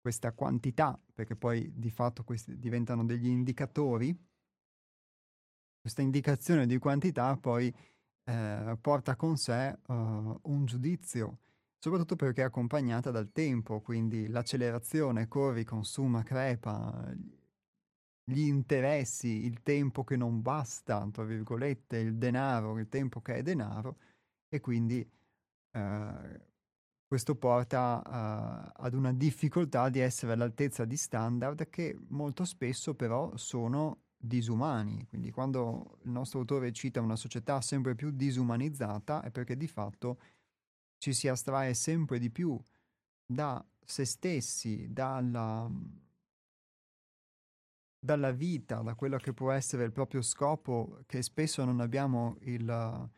questa quantità, perché poi di fatto questi diventano degli indicatori, questa indicazione di quantità poi eh, porta con sé uh, un giudizio, soprattutto perché è accompagnata dal tempo, quindi l'accelerazione, corri, consuma, crepa, gli interessi, il tempo che non basta, tra virgolette, il denaro, il tempo che è denaro, e quindi eh, questo porta uh, ad una difficoltà di essere all'altezza di standard che molto spesso però sono disumani. Quindi quando il nostro autore cita una società sempre più disumanizzata è perché di fatto ci si astrae sempre di più da se stessi, dalla, dalla vita, da quello che può essere il proprio scopo, che spesso non abbiamo il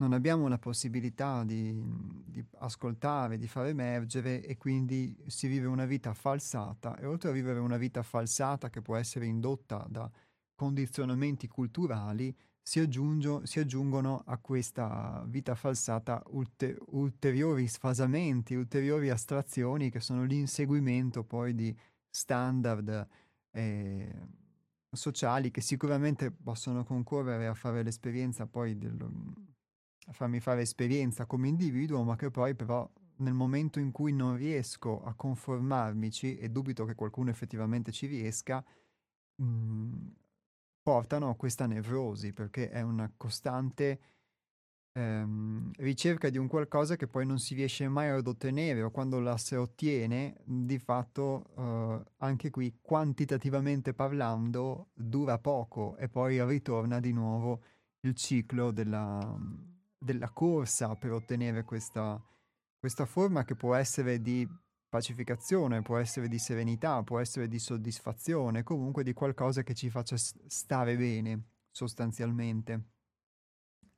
non abbiamo la possibilità di, di, ascoltare, di far emergere e quindi si vive una vita falsata. E oltre a vivere una vita falsata che può essere indotta da condizionamenti culturali, si, aggiungo, si aggiungono a questa vita falsata ulte, ulteriori sfasamenti, ulteriori astrazioni che sono l'inseguimento poi di standard eh, sociali che sicuramente possono concorrere a fare l'esperienza poi del, a farmi fare esperienza come individuo, ma che poi però nel momento in cui non riesco a conformarmici, e dubito che qualcuno effettivamente ci riesca, mh, mhmm, portano a questa nevrosi, perché è una costante ehm, ricerca di un qualcosa che poi non si riesce mai ad ottenere, o quando la si ottiene, di fatto eh, anche qui quantitativamente parlando dura poco e poi ritorna di nuovo il ciclo della della corsa per ottenere questa, questa forma che può essere di pacificazione, può essere di serenità, può essere di soddisfazione, comunque di qualcosa che ci faccia stare bene, sostanzialmente.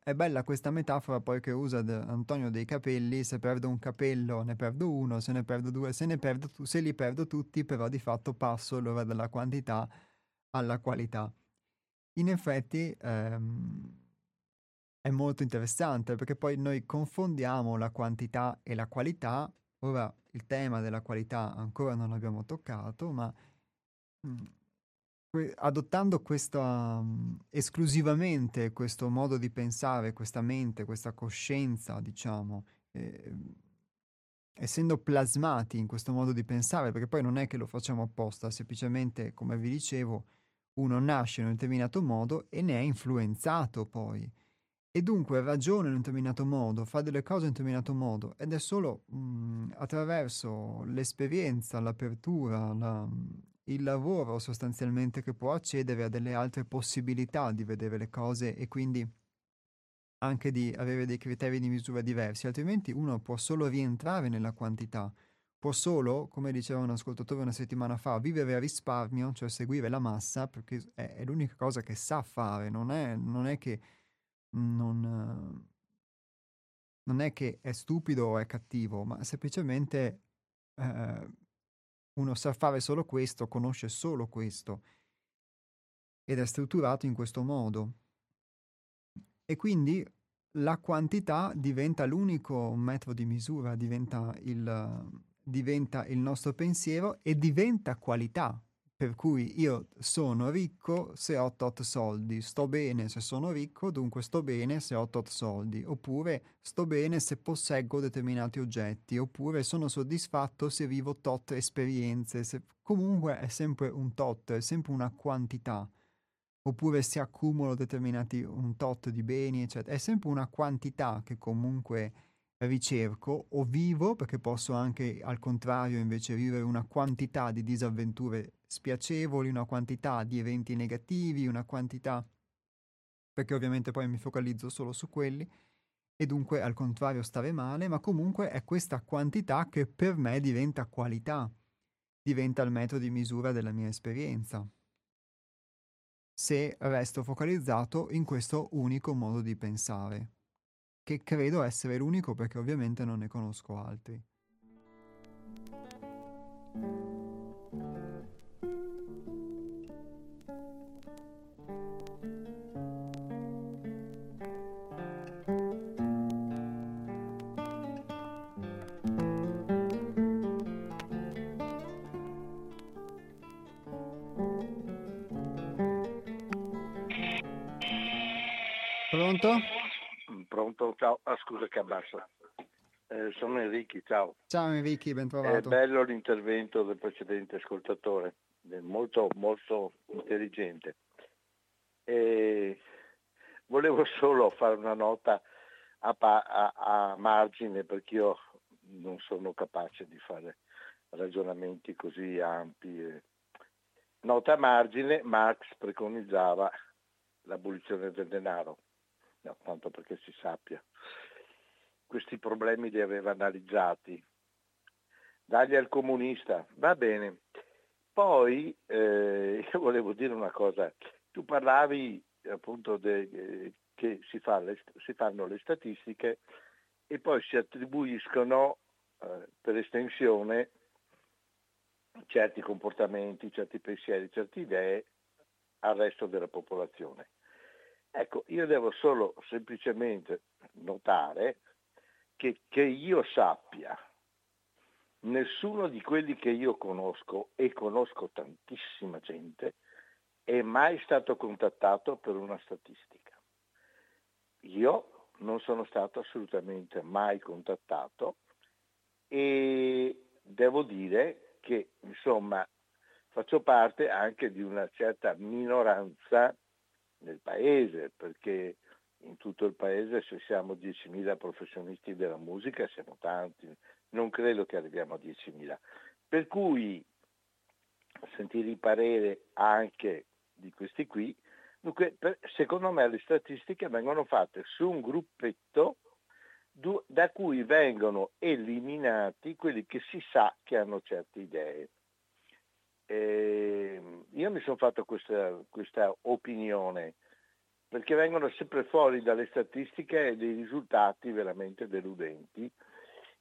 È bella questa metafora poi che usa Antonio dei capelli, se perdo un capello ne perdo uno, se ne perdo due, se, ne perdo tu- se li perdo tutti, però di fatto passo allora dalla quantità alla qualità. In effetti ehm, è molto interessante perché poi noi confondiamo la quantità e la qualità. Ora il tema della qualità ancora non l'abbiamo toccato, ma mm, adottando questa, mm, esclusivamente questo modo di pensare, questa mente, questa coscienza, diciamo, eh, essendo plasmati in questo modo di pensare, perché poi non è che lo facciamo apposta, semplicemente, come vi dicevo, uno nasce in un determinato modo e ne è influenzato poi. E dunque ragiona in un determinato modo, fa delle cose in un determinato modo ed è solo mh, mhmm, attraverso l'esperienza, l'apertura, la, il lavoro sostanzialmente che può accedere a delle altre possibilità di vedere le cose e quindi anche di avere dei criteri di misura diversi, altrimenti uno può solo rientrare nella quantità, può solo, come diceva un ascoltatore una settimana fa, vivere a risparmio, cioè seguire la massa, perché è, è l'unica cosa che sa fare, non è, non è che non, non è che è stupido o è cattivo, ma semplicemente eh, uno sa fare solo questo, conosce solo questo ed è strutturato in questo modo. E quindi la quantità diventa l'unico metro di misura, diventa il, diventa il nostro pensiero e diventa qualità, per cui io sono ricco se ho tot soldi, sto bene se sono ricco, dunque sto bene se ho tot soldi, oppure sto bene se posseggo determinati oggetti, oppure sono soddisfatto se vivo tot esperienze, se... comunque è sempre un tot, è sempre una quantità, oppure se accumulo determinati un tot di beni, eccetera, è sempre una quantità che comunque ricerco o vivo, perché posso anche al contrario invece vivere una quantità di disavventure spiacevoli, una quantità di eventi negativi, una quantità, perché ovviamente poi mi focalizzo solo su quelli, e dunque al contrario stare male, ma comunque è questa quantità che per me diventa qualità, diventa il metodo di misura della mia esperienza. Se resto focalizzato in questo unico modo di pensare, che credo essere l'unico perché ovviamente non ne conosco altri. Pronto? Pronto? Ciao, ah, scusa che abbasso. Eh, sono Enrico, ciao. Ciao Enrico, ben trovato. È bello l'intervento del precedente ascoltatore, molto, molto intelligente. E volevo solo fare una nota a, a, a margine perché io non sono capace di fare ragionamenti così ampi. Nota a margine, Marx preconizzava l'abolizione del denaro no, tanto perché si sappia. Questi problemi li aveva analizzati. Dagli al comunista, va bene. Poi eh, io volevo dire una cosa, tu parlavi appunto de, eh, che si, fa le, si, fanno le statistiche e poi si attribuiscono eh, per estensione certi comportamenti, certi pensieri, certe idee al resto della popolazione. Ecco, io devo solo semplicemente notare che, che io sappia, nessuno di quelli che io conosco, e conosco tantissima gente, è mai stato contattato per una statistica. Io non sono stato assolutamente mai contattato e devo dire che insomma faccio parte anche di una certa minoranza nel paese, perché in tutto il paese se siamo 10.000 professionisti della musica siamo tanti, non credo che arriviamo a 10.000. Per cui sentire il parere anche di questi qui, dunque, per, secondo me le statistiche vengono fatte su un gruppetto da cui vengono eliminati quelli che si sa che hanno certe idee. E io mi sono fatto questa, questa opinione perché vengono sempre fuori dalle statistiche dei risultati veramente deludenti,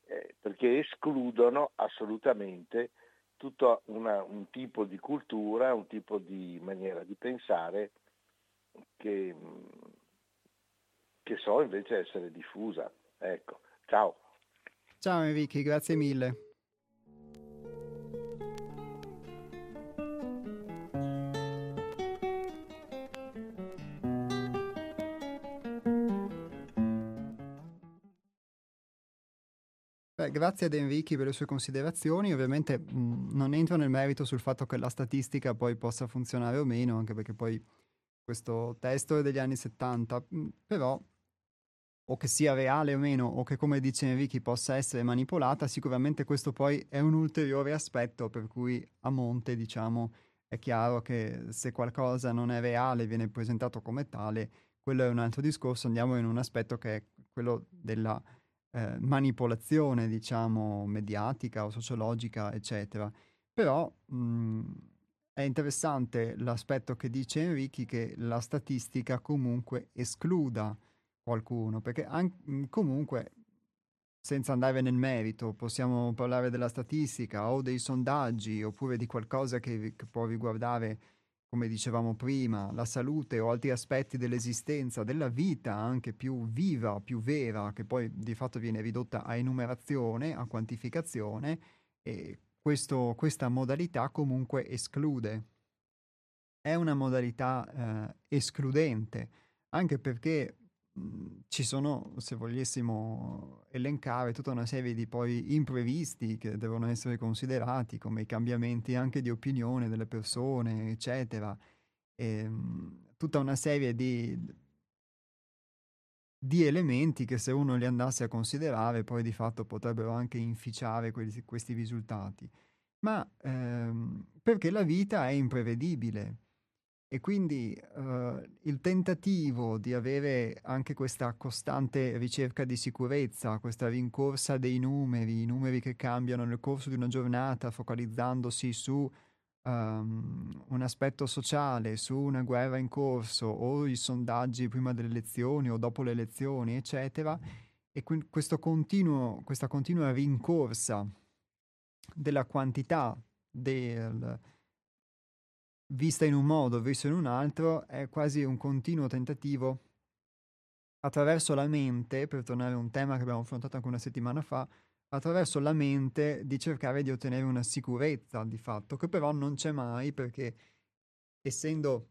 eh, perché escludono assolutamente tutto una, un tipo di cultura, un tipo di maniera di pensare che, che so invece essere diffusa. Ecco, ciao. Ciao Enrico, grazie mille. Grazie ad Enrichi per le sue considerazioni. Ovviamente mh, non entro nel merito sul fatto che la statistica poi possa funzionare o meno, anche perché poi questo testo è degli anni 70, mh, però o che sia reale o meno, o che come dice Enrichi possa essere manipolata, sicuramente questo poi è un ulteriore aspetto per cui a monte, diciamo, è chiaro che se qualcosa non è reale, viene presentato come tale, quello è un altro discorso, andiamo in un aspetto che è quello della eh, manipolazione, diciamo, mediatica o sociologica, eccetera. Però mh, mhmm, è interessante l'aspetto che dice Enrichi che la statistica comunque escluda qualcuno, perché an- mhmm, comunque senza andare nel merito, possiamo parlare della statistica o dei sondaggi oppure di qualcosa che, che può riguardare come dicevamo prima, la salute o altri aspetti dell'esistenza, della vita anche più viva, più vera, che poi di fatto viene ridotta a enumerazione, a quantificazione, e questo, questa modalità comunque esclude. È una modalità eh, escludente, anche perché ci sono, se volessimo elencare, tutta una serie di poi imprevisti che devono essere considerati, come i cambiamenti anche di opinione delle persone, eccetera. E, ehm, tutta una serie di, di elementi che se uno li andasse a considerare poi di fatto potrebbero anche inficiare questi, questi risultati. Ma ehm, perché la vita è imprevedibile e quindi uh, il tentativo di avere anche questa costante ricerca di sicurezza, questa rincorsa dei numeri, i numeri che cambiano nel corso di una giornata, focalizzandosi su um, un aspetto sociale su una guerra in corso o i sondaggi prima delle elezioni o dopo le elezioni, eccetera, e continuo, questa continua rincorsa della quantità del, vista in un modo, vista in un altro, è quasi un continuo tentativo attraverso la mente, per tornare a un tema che abbiamo affrontato anche una settimana fa, attraverso la mente di cercare di ottenere una sicurezza di fatto, che però non c'è mai perché essendo,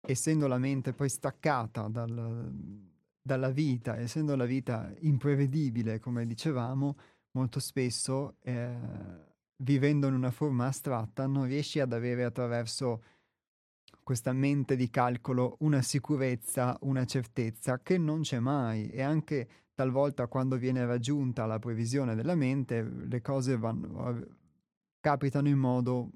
essendo la mente poi staccata dal, dalla vita, essendo la vita imprevedibile, come dicevamo, molto spesso, eh, vivendo in una forma astratta, non riesci ad avere attraverso questa mente di calcolo una sicurezza, una certezza che non c'è mai. E anche talvolta quando viene raggiunta la previsione della mente le cose vanno, capitano in modo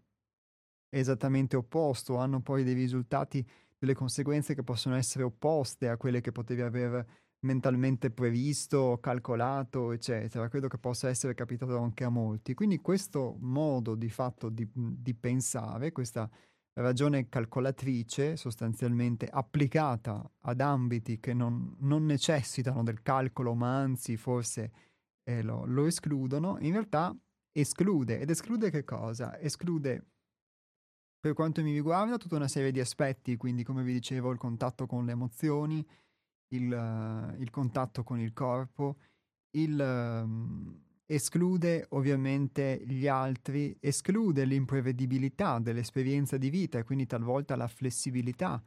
esattamente opposto, hanno poi dei risultati, delle conseguenze che possono essere opposte a quelle che potevi aver mentalmente previsto, calcolato, eccetera. Credo che possa essere capitato anche a molti. Quindi questo modo di fatto di, di pensare, questa ragione calcolatrice sostanzialmente applicata ad ambiti che non, non necessitano del calcolo, ma anzi forse eh, lo, lo escludono, in realtà esclude. Ed esclude che cosa? Esclude per quanto mi riguarda tutta una serie di aspetti, quindi come vi dicevo il contatto con le emozioni, il, uh, il contatto con il corpo, il, uh, esclude ovviamente gli altri, esclude l'imprevedibilità dell'esperienza di vita e quindi talvolta la flessibilità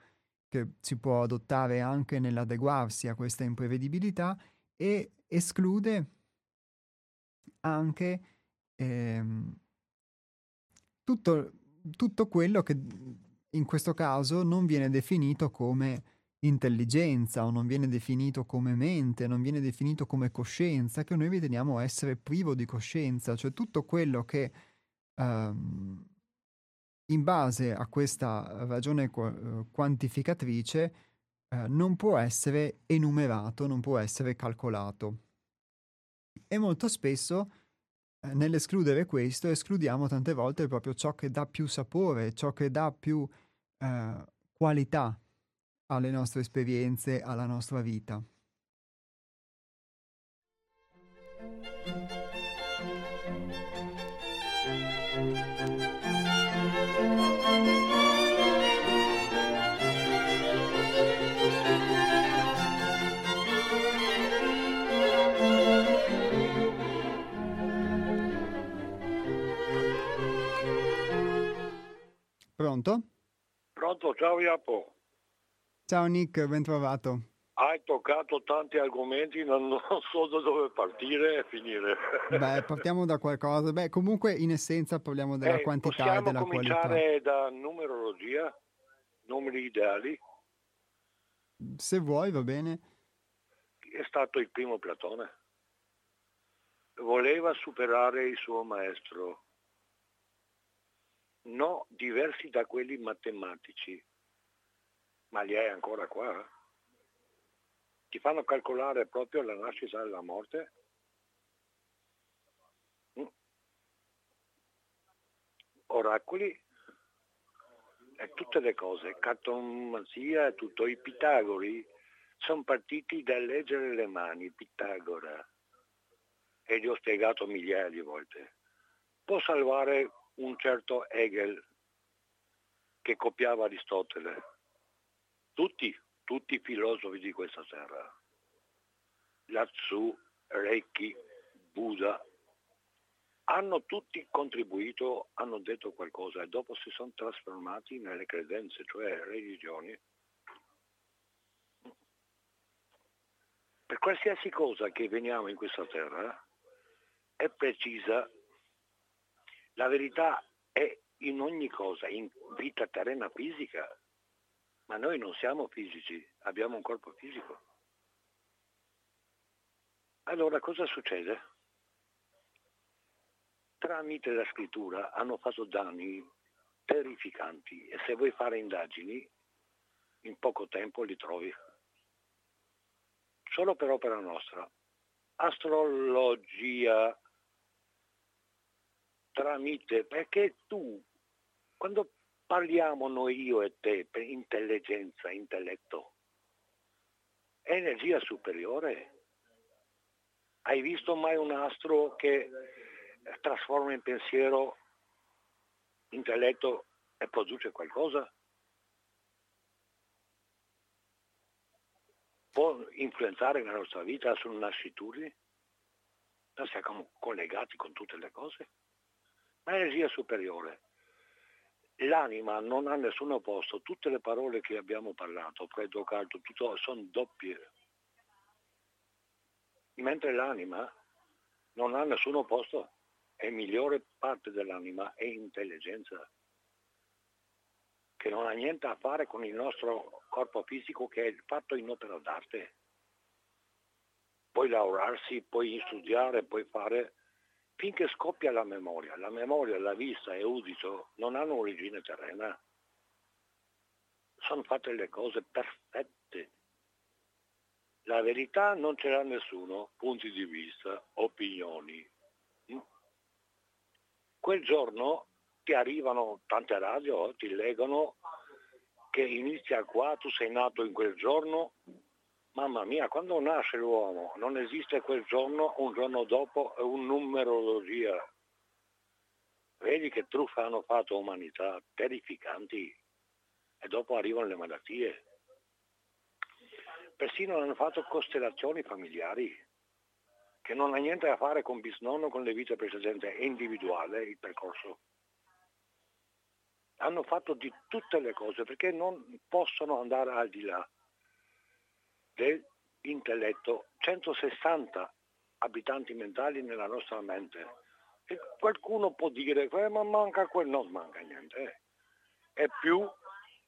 che si può adottare anche nell'adeguarsi a questa imprevedibilità e esclude anche ehm, tutto, tutto quello che in questo caso non viene definito come intelligenza o non viene definito come mente, non viene definito come coscienza, che noi riteniamo essere privo di coscienza, cioè tutto quello che um, in base a questa ragione qu- quantificatrice uh, non può essere enumerato, non può essere calcolato. E molto spesso uh, nell'escludere questo escludiamo tante volte proprio ciò che dà più sapore, ciò che dà più uh, qualità alle nostre esperienze, alla nostra vita. Pronto? Pronto, ciao Iapo. Ciao Nick, ben trovato. Hai toccato tanti argomenti, non, non, so da dove partire e finire. Beh, partiamo da qualcosa. Beh, comunque in essenza parliamo della eh, quantità e della qualità. Possiamo cominciare da numerologia, numeri ideali. Se vuoi, va bene. È stato il primo Platone. Voleva superare il suo maestro. No, diversi da quelli matematici ma li hai ancora qua? Ti fanno calcolare proprio la nascita e la morte? Mm. Oracoli e tutte le cose, cartomanzia e tutto. I Pitagori sono partiti da leggere le mani, Pitagora, e gli ho spiegato migliaia di volte. Può salvare un certo Hegel che copiava Aristotele, tutti, tutti i filosofi di questa terra, Latsu, Reiki, Buddha, hanno tutti contribuito, hanno detto qualcosa e dopo si sono trasformati nelle credenze, cioè religioni. Per qualsiasi cosa che veniamo in questa terra è precisa, la verità è in ogni cosa, in vita terrena fisica, ma noi non siamo fisici, abbiamo un corpo fisico. Allora cosa succede? Tramite la scrittura hanno fatto danni terrificanti e se vuoi fare indagini in poco tempo li trovi. Solo per opera nostra. Astrologia tramite, perché tu Quando parliamo noi, io e te, per intelligenza, intelletto, è energia superiore. Hai visto mai un astro che trasforma in pensiero, intelletto e produce qualcosa? Può influenzare la nostra vita sulle nascitudini? Noi siamo collegati con tutte le cose? Ma è energia superiore. L'anima non ha nessun opposto, tutte le parole che abbiamo parlato, freddo, caldo, tutto, sono doppie. Mentre l'anima non ha nessun opposto, è migliore parte dell'anima, è intelligenza, che non ha niente a fare con il nostro corpo fisico che è fatto in opera d'arte. Puoi lavorarsi, puoi studiare, puoi fare finché scoppia la memoria. La memoria, la vista e l'udito non hanno origine terrena. Sono fatte le cose perfette. La verità non ce l'ha nessuno, punti di vista, opinioni. Mm? Quel giorno ti arrivano tante radio, ti leggono che inizia qua, tu sei nato in quel giorno, Mamma mia, quando nasce l'uomo non esiste quel giorno, un giorno dopo è un numerologia. Vedi che truffa hanno fatto umanità, terrificanti. E dopo arrivano le malattie. Persino hanno fatto costellazioni familiari, che non ha niente a fare con bisnonno, con le vite precedenti, è individuale il percorso. Hanno fatto di tutte le cose perché non possono andare al di là dell'intelletto, 160 abitanti mentali nella nostra mente. E qualcuno può dire, eh, ma manca quel, non manca niente. Eh. È più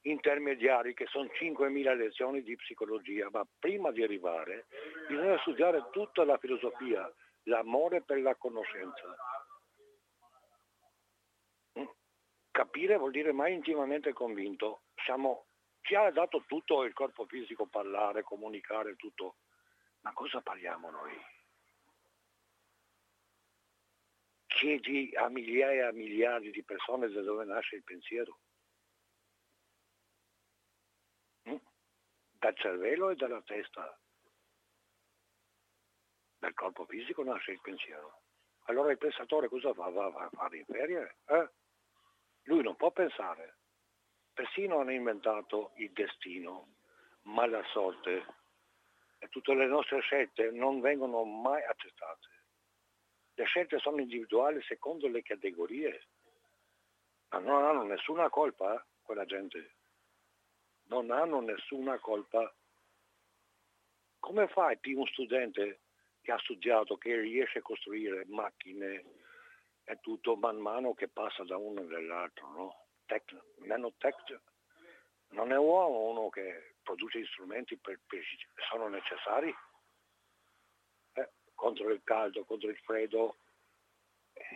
intermediari che sono 5.000 lezioni di psicologia, ma prima di arrivare bisogna studiare tutta la filosofia, l'amore per la conoscenza. Mm. Capire vuol dire mai intimamente convinto. Siamo ci ha dato tutto il corpo fisico, parlare, comunicare, tutto. Ma cosa parliamo noi? Chiedi a migliaia e miliardi di persone da dove nasce il pensiero. Mm? Dal cervello e dalla testa. Dal corpo fisico nasce il pensiero. Allora il pensatore cosa fa? Va, va a fare in ferie? Eh? Lui non può pensare Persino hanno inventato il destino, ma la sorte e tutte le nostre scelte non vengono mai accettate. Le scelte sono individuali secondo le categorie, ma non hanno nessuna colpa quella gente. Non hanno nessuna colpa. Come fai un studente che ha studiato, che riesce a costruire macchine e tutto man mano che passa da uno all'altro, no? Tech, nanotech non è uomo uno che produce strumenti per, per sono necessari eh, contro il caldo, contro il freddo.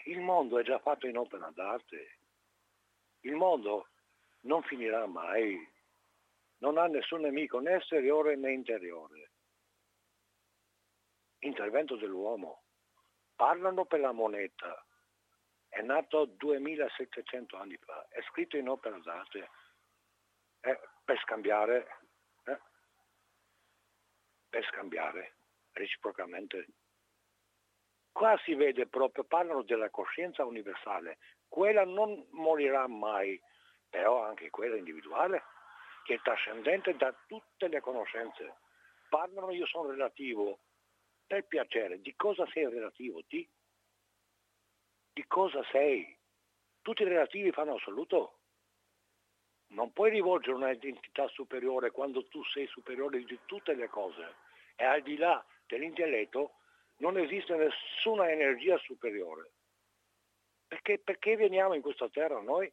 Il mondo è già fatto in opera d'arte. Il mondo non finirà mai. Non ha nessun nemico né esteriore né interiore. Intervento dell'uomo. Parlano per la moneta, è nato 2700 anni fa, è scritto in opera d'arte eh, per scambiare, eh, per scambiare reciprocamente. Qua si vede proprio, parlano della coscienza universale, quella non morirà mai, però anche quella individuale, che è trascendente da tutte le conoscenze. Parlano io sono relativo, per piacere, di cosa sei relativo? Di di cosa sei. Tutti i relativi fanno assoluto. Non puoi rivolgere una identità superiore quando tu sei superiore di tutte le cose. E al di là dell'intelletto non esiste nessuna energia superiore. Perché, perché veniamo in questa terra noi?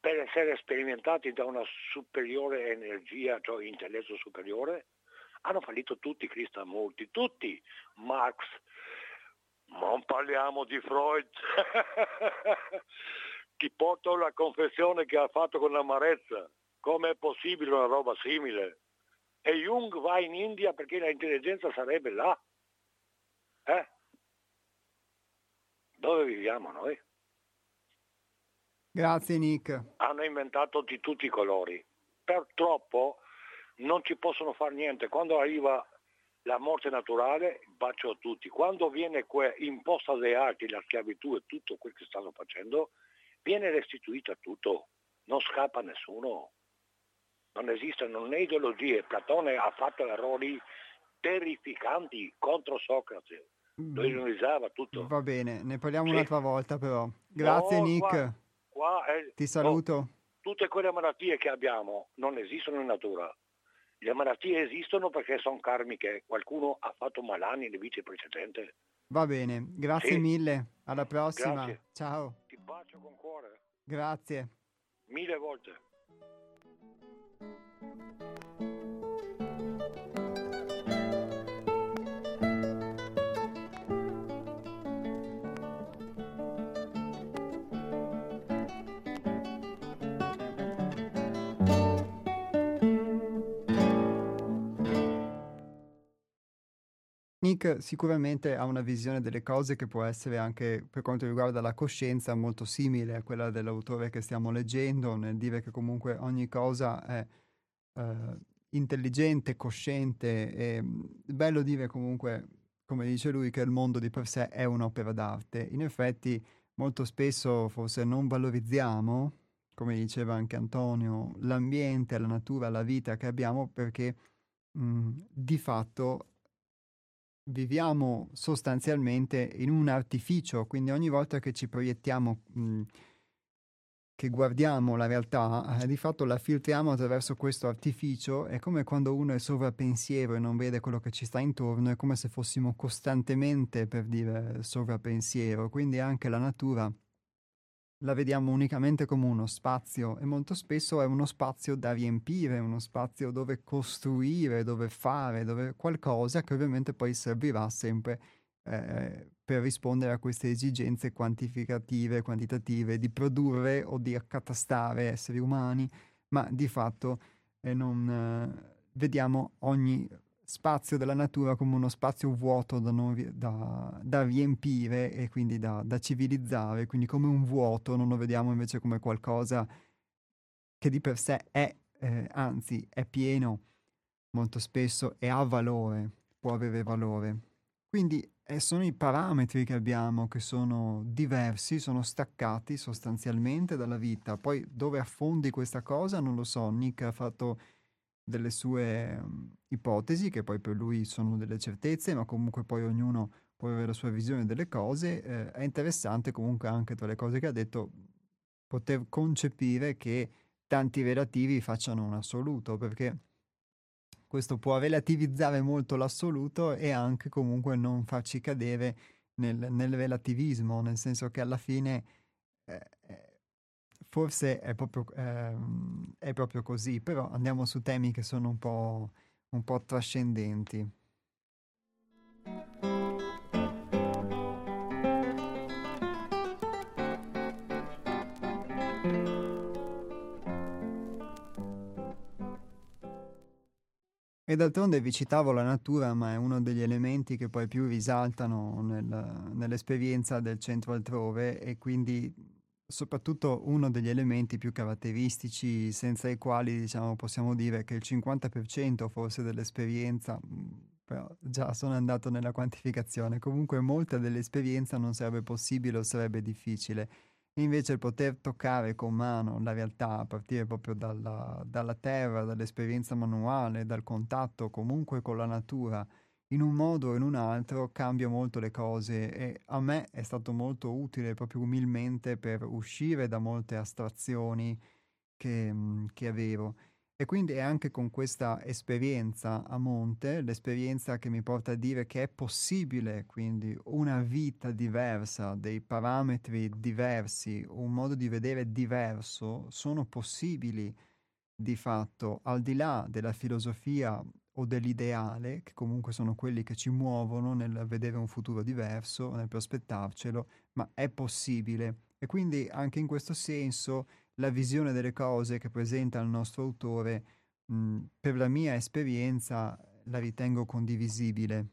Per essere sperimentati da una superiore energia, cioè intelletto superiore? Hanno fallito tutti Krishnamurti, tutti, Marx, non parliamo di Freud. Ti porto la confessione che ha fatto con l'amarezza. Come è possibile una roba simile? E Jung va in India perché l'intelligenza sarebbe là. Eh? Dove viviamo noi? Grazie Nick. Hanno inventato di tutti i colori. Purtroppo non ci possono fare niente. Quando arriva la morte naturale, bacio a tutti. Quando viene que- imposta dai altri la schiavitù e tutto quel che stanno facendo, viene restituita tutto. Non scappa nessuno. Non esistono né ideologie. Platone ha fatto errori terrificanti contro Socrate. Lo ironizzava tutto. Va bene, ne parliamo sì. un'altra volta però. Grazie no, Nick. Qua, qua è, Ti saluto. No, tutte quelle malattie che abbiamo non esistono in natura. Le malattie esistono perché sono karmiche. Qualcuno ha fatto malani nelle vite precedenti. Va bene, grazie sì. mille. Alla prossima. Grazie. Ciao. Ti bacio con cuore. Grazie. Mille volte. Nick sicuramente ha una visione delle cose che può essere anche per quanto riguarda la coscienza molto simile a quella dell'autore che stiamo leggendo, nel dire che comunque ogni cosa è eh, intelligente, cosciente e mm, bello dire comunque, come dice lui, che il mondo di per sé è un'opera d'arte. In effetti molto spesso forse non valorizziamo, come diceva anche Antonio, l'ambiente, la natura, la vita che abbiamo perché mh, mm, di fatto viviamo sostanzialmente in un artificio, quindi ogni volta che ci proiettiamo, mh, che guardiamo la realtà, eh, di fatto la filtriamo attraverso questo artificio, è come quando uno è sovrappensiero e non vede quello che ci sta intorno, è come se fossimo costantemente, per dire, sovrappensiero, quindi anche la natura la vediamo unicamente come uno spazio e molto spesso è uno spazio da riempire, uno spazio dove costruire, dove fare, dove qualcosa che ovviamente poi servirà sempre eh, per rispondere a queste esigenze quantificative, quantitative, di produrre o di accatastare esseri umani, ma di fatto eh, non eh, vediamo ogni spazio della natura come uno spazio vuoto da, non, da, da riempire e quindi da, da, civilizzare, quindi come un vuoto, non lo vediamo invece come qualcosa che di per sé è, eh, anzi è pieno molto spesso e ha valore, può avere valore. Quindi eh, sono i parametri che abbiamo che sono diversi, sono staccati sostanzialmente dalla vita. Poi dove affondi questa cosa non lo so, Nick ha fatto delle sue um, ipotesi, che poi per lui sono delle certezze, ma comunque poi ognuno può avere la sua visione delle cose. Eh, è interessante comunque anche tra le cose che ha detto poter concepire che tanti relativi facciano un assoluto, perché questo può relativizzare molto l'assoluto e anche comunque non farci cadere nel, nel relativismo, nel senso che alla fine eh, forse è proprio, ehm, è proprio, così, però andiamo su temi che sono un po', un po trascendenti. E d'altronde vi citavo la natura, ma è uno degli elementi che poi più risaltano nel, nell'esperienza del centro altrove e quindi soprattutto uno degli elementi più caratteristici senza i quali diciamo, possiamo dire che il 50% forse dell'esperienza, mhmm, però già sono andato nella quantificazione, comunque molta dell'esperienza non sarebbe possibile o sarebbe difficile. Invece il poter toccare con mano la realtà a partire proprio dalla, dalla terra, dall'esperienza manuale, dal contatto comunque con la natura, in un modo o in un altro cambia molto le cose e a me è stato molto utile proprio umilmente per uscire da molte astrazioni che, mm, che avevo. E quindi è anche con questa esperienza a monte, l'esperienza che mi porta a dire che è possibile quindi una vita diversa, dei parametri diversi, un modo di vedere diverso, sono possibili di fatto al di là della filosofia o dell'ideale, che comunque sono quelli che ci muovono nel vedere un futuro diverso, nel prospettarcelo, ma è possibile. E quindi anche in questo senso la visione delle cose che presenta il nostro autore, mh, per la mia esperienza, la ritengo condivisibile.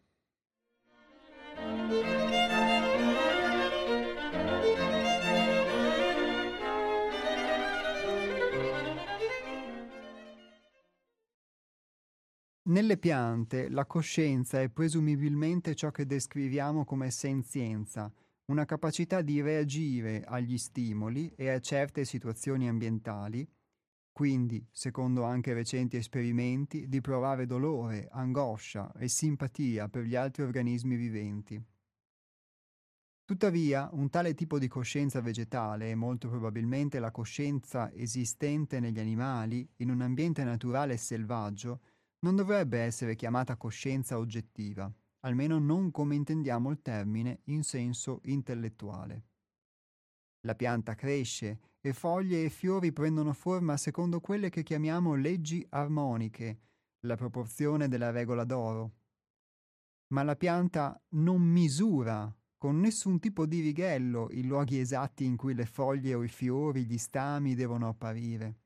Nelle piante la coscienza è presumibilmente ciò che descriviamo come senzienza, una capacità di reagire agli stimoli e a certe situazioni ambientali, quindi, secondo anche recenti esperimenti, di provare dolore, angoscia e simpatia per gli altri organismi viventi. Tuttavia, un tale tipo di coscienza vegetale e molto probabilmente la coscienza esistente negli animali in un ambiente naturale e selvaggio non dovrebbe essere chiamata coscienza oggettiva, almeno non come intendiamo il termine in senso intellettuale. La pianta cresce e foglie e fiori prendono forma secondo quelle che chiamiamo leggi armoniche, la proporzione della regola d'oro. Ma la pianta non misura con nessun tipo di righello i luoghi esatti in cui le foglie o i fiori, gli stami devono apparire.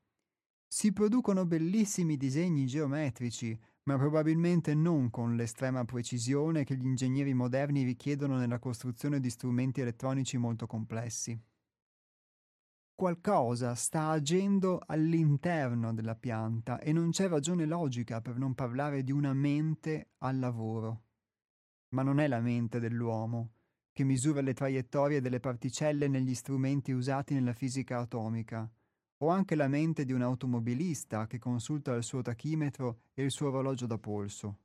Si producono bellissimi disegni geometrici, ma probabilmente non con l'estrema precisione che gli ingegneri moderni richiedono nella costruzione di strumenti elettronici molto complessi. Qualcosa sta agendo all'interno della pianta e non c'è ragione logica per non parlare di una mente al lavoro. Ma non è la mente dell'uomo, che misura le traiettorie delle particelle negli strumenti usati nella fisica atomica, o anche la mente di un automobilista che consulta il suo tachimetro e il suo orologio da polso.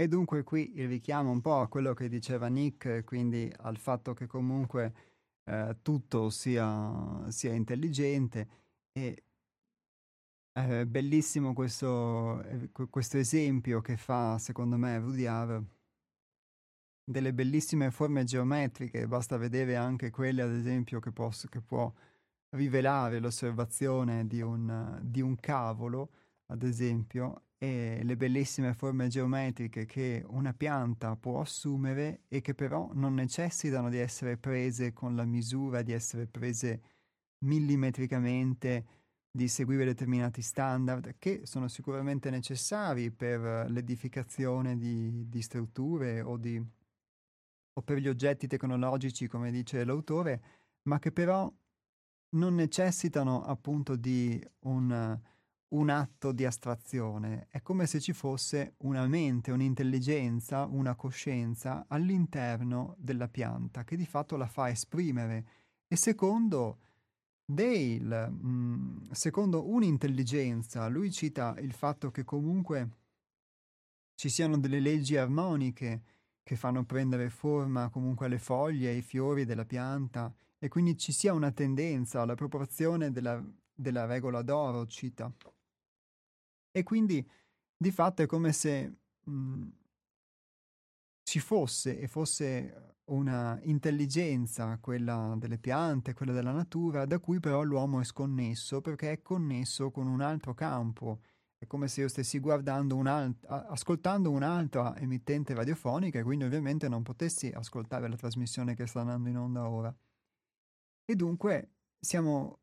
E dunque qui il richiamo un po' a quello che diceva Nick, quindi al fatto che comunque eh, tutto sia, sia, intelligente e è bellissimo questo, eh, questo, esempio che fa secondo me Rudyard delle bellissime forme geometriche, basta vedere anche quelle ad esempio che, posso, che può rivelare l'osservazione di un, di un cavolo, ad esempio, e le bellissime forme geometriche che una pianta può assumere e che però non necessitano di essere prese con la misura, di essere prese millimetricamente, di seguire determinati standard che sono sicuramente necessari per l'edificazione di, di strutture o, di, o per gli oggetti tecnologici, come dice l'autore, ma che però non necessitano appunto di un un atto di astrazione, è come se ci fosse una mente, un'intelligenza, una coscienza all'interno della pianta che di fatto la fa esprimere. E secondo Dale, mm, secondo un'intelligenza, lui cita il fatto che comunque ci siano delle leggi armoniche che fanno prendere forma comunque alle foglie, ai fiori della pianta e quindi ci sia una tendenza alla proporzione della, della regola d'oro, cita. E quindi di fatto è come se mh, mhmm, ci fosse e fosse una intelligenza, quella delle piante, quella della natura, da cui però l'uomo è sconnesso perché è connesso con un altro campo. È come se io stessi guardando un alt- ascoltando un'altra emittente radiofonica e quindi ovviamente non potessi ascoltare la trasmissione che sta andando in onda ora. E dunque siamo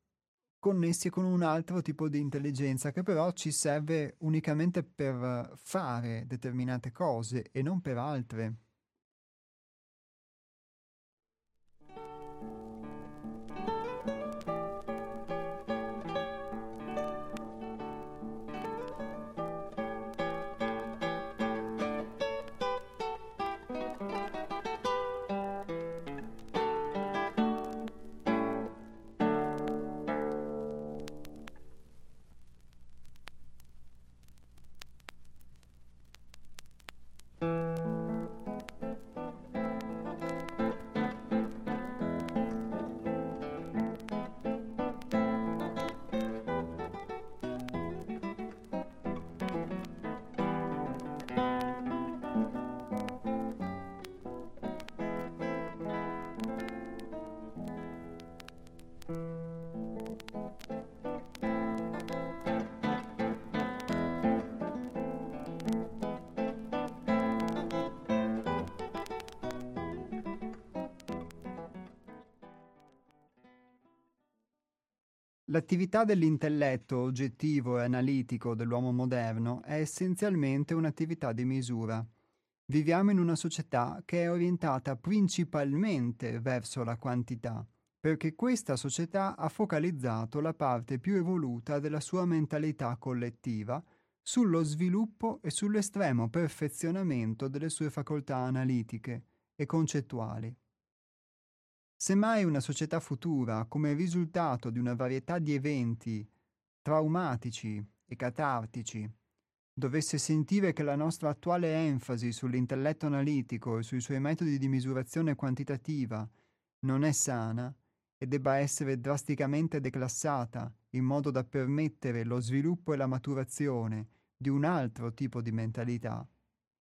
connessi con un altro tipo di intelligenza che però ci serve unicamente per fare determinate cose e non per altre. L'attività dell'intelletto oggettivo e analitico dell'uomo moderno è essenzialmente un'attività di misura. Viviamo in una società che è orientata principalmente verso la quantità, perché questa società ha focalizzato la parte più evoluta della sua mentalità collettiva sullo sviluppo e sull'estremo perfezionamento delle sue facoltà analitiche e concettuali. Semmai una società futura, come risultato di una varietà di eventi traumatici e catartici, dovesse sentire che la nostra attuale enfasi sull'intelletto analitico e sui suoi metodi di misurazione quantitativa non è sana e debba essere drasticamente declassata in modo da permettere lo sviluppo e la maturazione di un altro tipo di mentalità,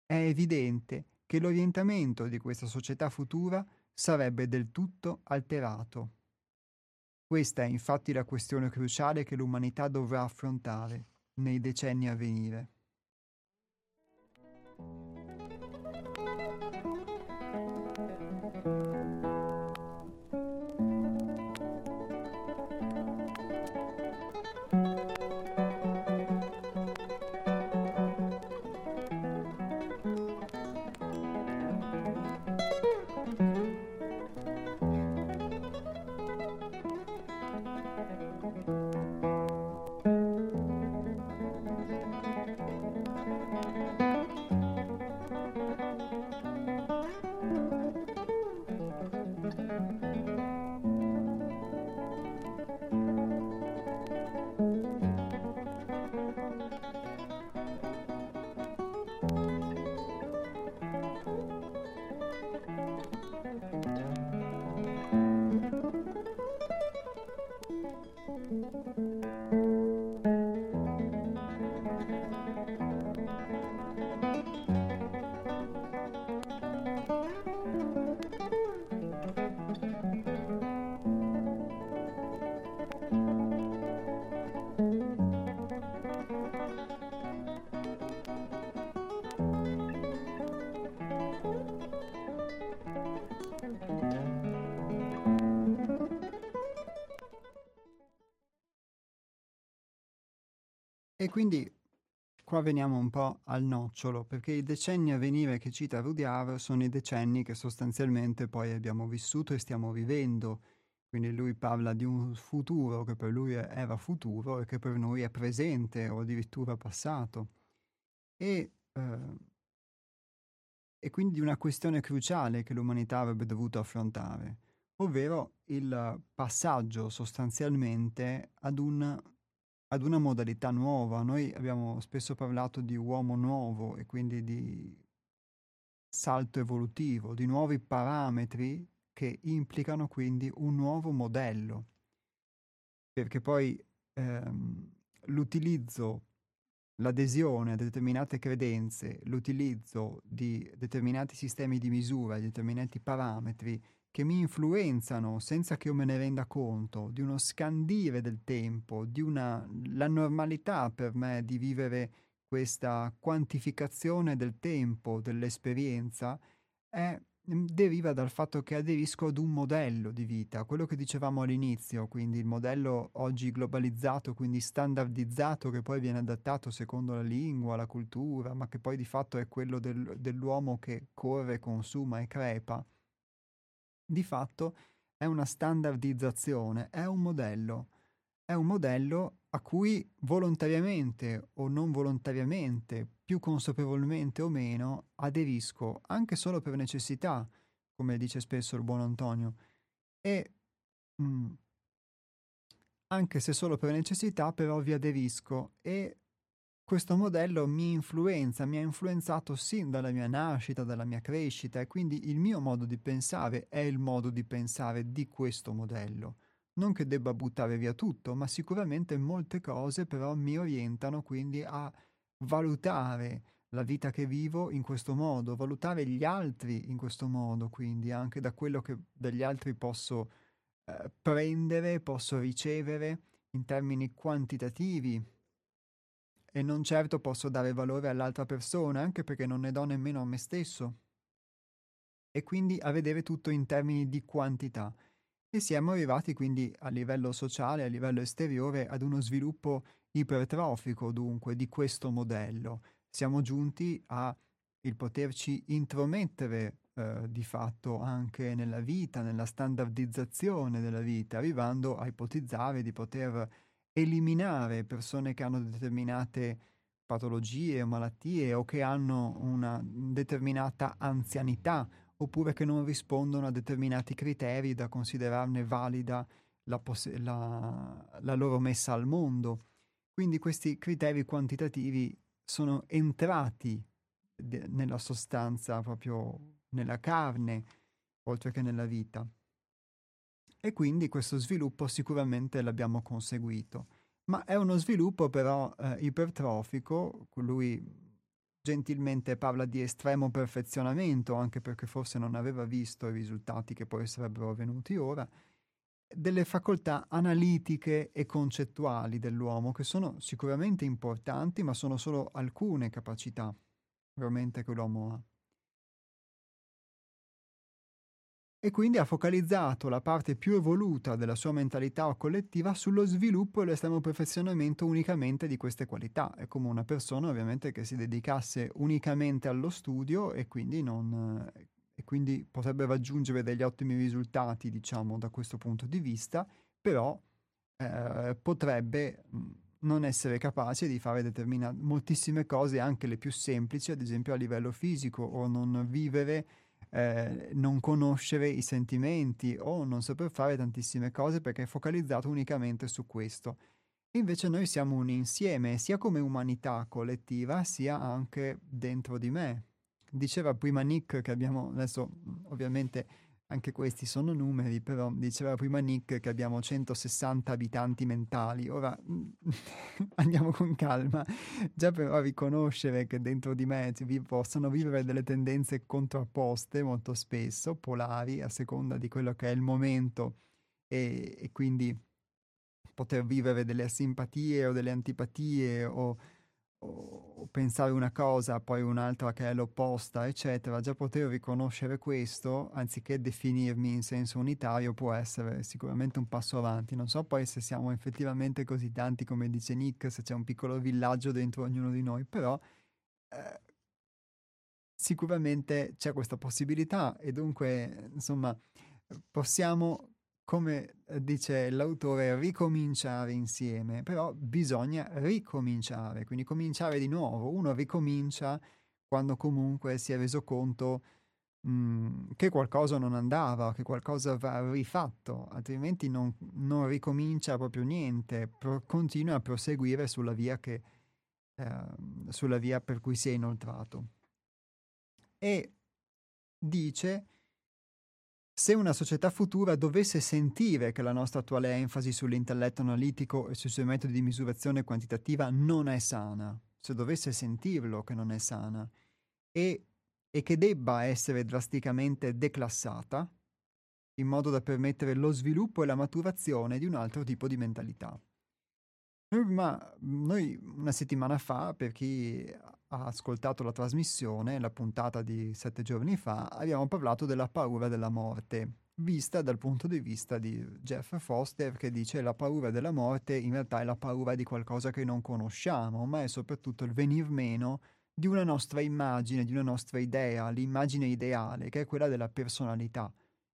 è evidente che l'orientamento di questa società futura sarebbe del tutto alterato. Questa è infatti la questione cruciale che l'umanità dovrà affrontare nei decenni a venire. Quindi qua veniamo un po' al nocciolo, perché i decenni a venire che cita Rudyard sono i decenni che sostanzialmente poi abbiamo vissuto e stiamo vivendo. Quindi lui parla di un futuro che per lui era futuro e che per noi è presente o addirittura passato. E, eh, e quindi di una questione cruciale che l'umanità avrebbe dovuto affrontare, ovvero il passaggio sostanzialmente ad un ad una modalità nuova. Noi abbiamo spesso parlato di uomo nuovo e quindi di salto evolutivo, di nuovi parametri che implicano quindi un nuovo modello. Perché poi ehm, l'utilizzo, l'adesione a determinate credenze, l'utilizzo di determinati sistemi di misura, determinati parametri che mi influenzano senza che io me ne renda conto, di uno scandire del tempo, di una la normalità per me di vivere questa quantificazione del tempo, dell'esperienza, è, mm, deriva dal fatto che aderisco ad un modello di vita, quello che dicevamo all'inizio, quindi il modello oggi globalizzato, quindi standardizzato, che poi viene adattato secondo la lingua, la cultura, ma che poi di fatto è quello del, dell'uomo che corre, consuma e crepa di fatto è una standardizzazione, è un modello. È un modello a cui volontariamente o non volontariamente, più consapevolmente o meno, aderisco, anche solo per necessità, come dice spesso il buon Antonio. E mh, mm, anche se solo per necessità, però vi aderisco e questo modello mi influenza, mi ha influenzato sin dalla mia nascita, dalla mia crescita e quindi il mio modo di pensare è il modo di pensare di questo modello. Non che debba buttare via tutto, ma sicuramente molte cose però mi orientano quindi a valutare la vita che vivo in questo modo, valutare gli altri in questo modo, quindi anche da quello che dagli altri posso eh, prendere, posso ricevere in termini quantitativi, e non certo posso dare valore all'altra persona, anche perché non ne do nemmeno a me stesso. E quindi a vedere tutto in termini di quantità. E siamo arrivati quindi a livello sociale, a livello esteriore, ad uno sviluppo ipertrofico dunque di questo modello. Siamo giunti a il poterci intromettere eh, di fatto anche nella vita, nella standardizzazione della vita, arrivando a ipotizzare di poter eliminare persone che hanno determinate patologie o malattie o che hanno una determinata anzianità oppure che non rispondono a determinati criteri da considerarne valida la, poss- la, la loro messa al mondo. Quindi questi criteri quantitativi sono entrati de- nella sostanza, proprio nella carne, oltre che nella vita. E quindi questo sviluppo sicuramente l'abbiamo conseguito. Ma è uno sviluppo però eh, ipertrofico, lui gentilmente parla di estremo perfezionamento, anche perché forse non aveva visto i risultati che poi sarebbero venuti ora, delle facoltà analitiche e concettuali dell'uomo, che sono sicuramente importanti, ma sono solo alcune capacità veramente che l'uomo ha. E quindi ha focalizzato la parte più evoluta della sua mentalità collettiva sullo sviluppo e l'estremo perfezionamento unicamente di queste qualità. È come una persona ovviamente che si dedicasse unicamente allo studio e quindi, non, e quindi potrebbe raggiungere degli ottimi risultati, diciamo, da questo punto di vista, però eh, potrebbe non essere capace di fare determinate moltissime cose, anche le più semplici, ad esempio a livello fisico, o non vivere, eh, non conoscere i sentimenti, o non saper fare tantissime cose perché è focalizzato unicamente su questo. Invece noi siamo un insieme, sia come umanità collettiva, sia anche dentro di me. Diceva prima Nick che abbiamo, adesso ovviamente anche questi sono numeri, però diceva prima Nick che abbiamo 160 abitanti mentali. Ora andiamo con calma, già però riconoscere che dentro di me vi possono vivere delle tendenze contrapposte molto spesso, polari, a seconda di quello che è il momento e, e quindi poter vivere delle simpatie o delle antipatie o o pensare una cosa, poi un'altra che è l'opposta, eccetera, già poter riconoscere questo, anziché definirmi in senso unitario, può essere sicuramente un passo avanti. Non so poi se siamo effettivamente così tanti come dice Nick, se c'è un piccolo villaggio dentro ognuno di noi, però eh, sicuramente c'è questa possibilità e dunque, insomma, possiamo come eh, dice l'autore, ricominciare insieme, però bisogna ricominciare, quindi cominciare di nuovo. Uno ricomincia quando comunque si è reso conto mh, mm, che qualcosa non andava, che qualcosa va rifatto, altrimenti non, non ricomincia proprio niente, pro- continua a proseguire sulla via, che, eh, sulla via per cui si è inoltrato. E dice se una società futura dovesse sentire che la nostra attuale enfasi sull'intelletto analitico e sui suoi metodi di misurazione quantitativa non è sana, se dovesse sentirlo che non è sana, e, e che debba essere drasticamente declassata, in modo da permettere lo sviluppo e la maturazione di un altro tipo di mentalità. Ma noi una settimana fa, per chi ha ascoltato la trasmissione, la puntata di sette giorni fa, abbiamo parlato della paura della morte, vista dal punto di vista di Jeff Foster che dice la paura della morte in realtà è la paura di qualcosa che non conosciamo, ma è soprattutto il venir meno di una nostra immagine, di una nostra idea, l'immagine ideale, che è quella della personalità,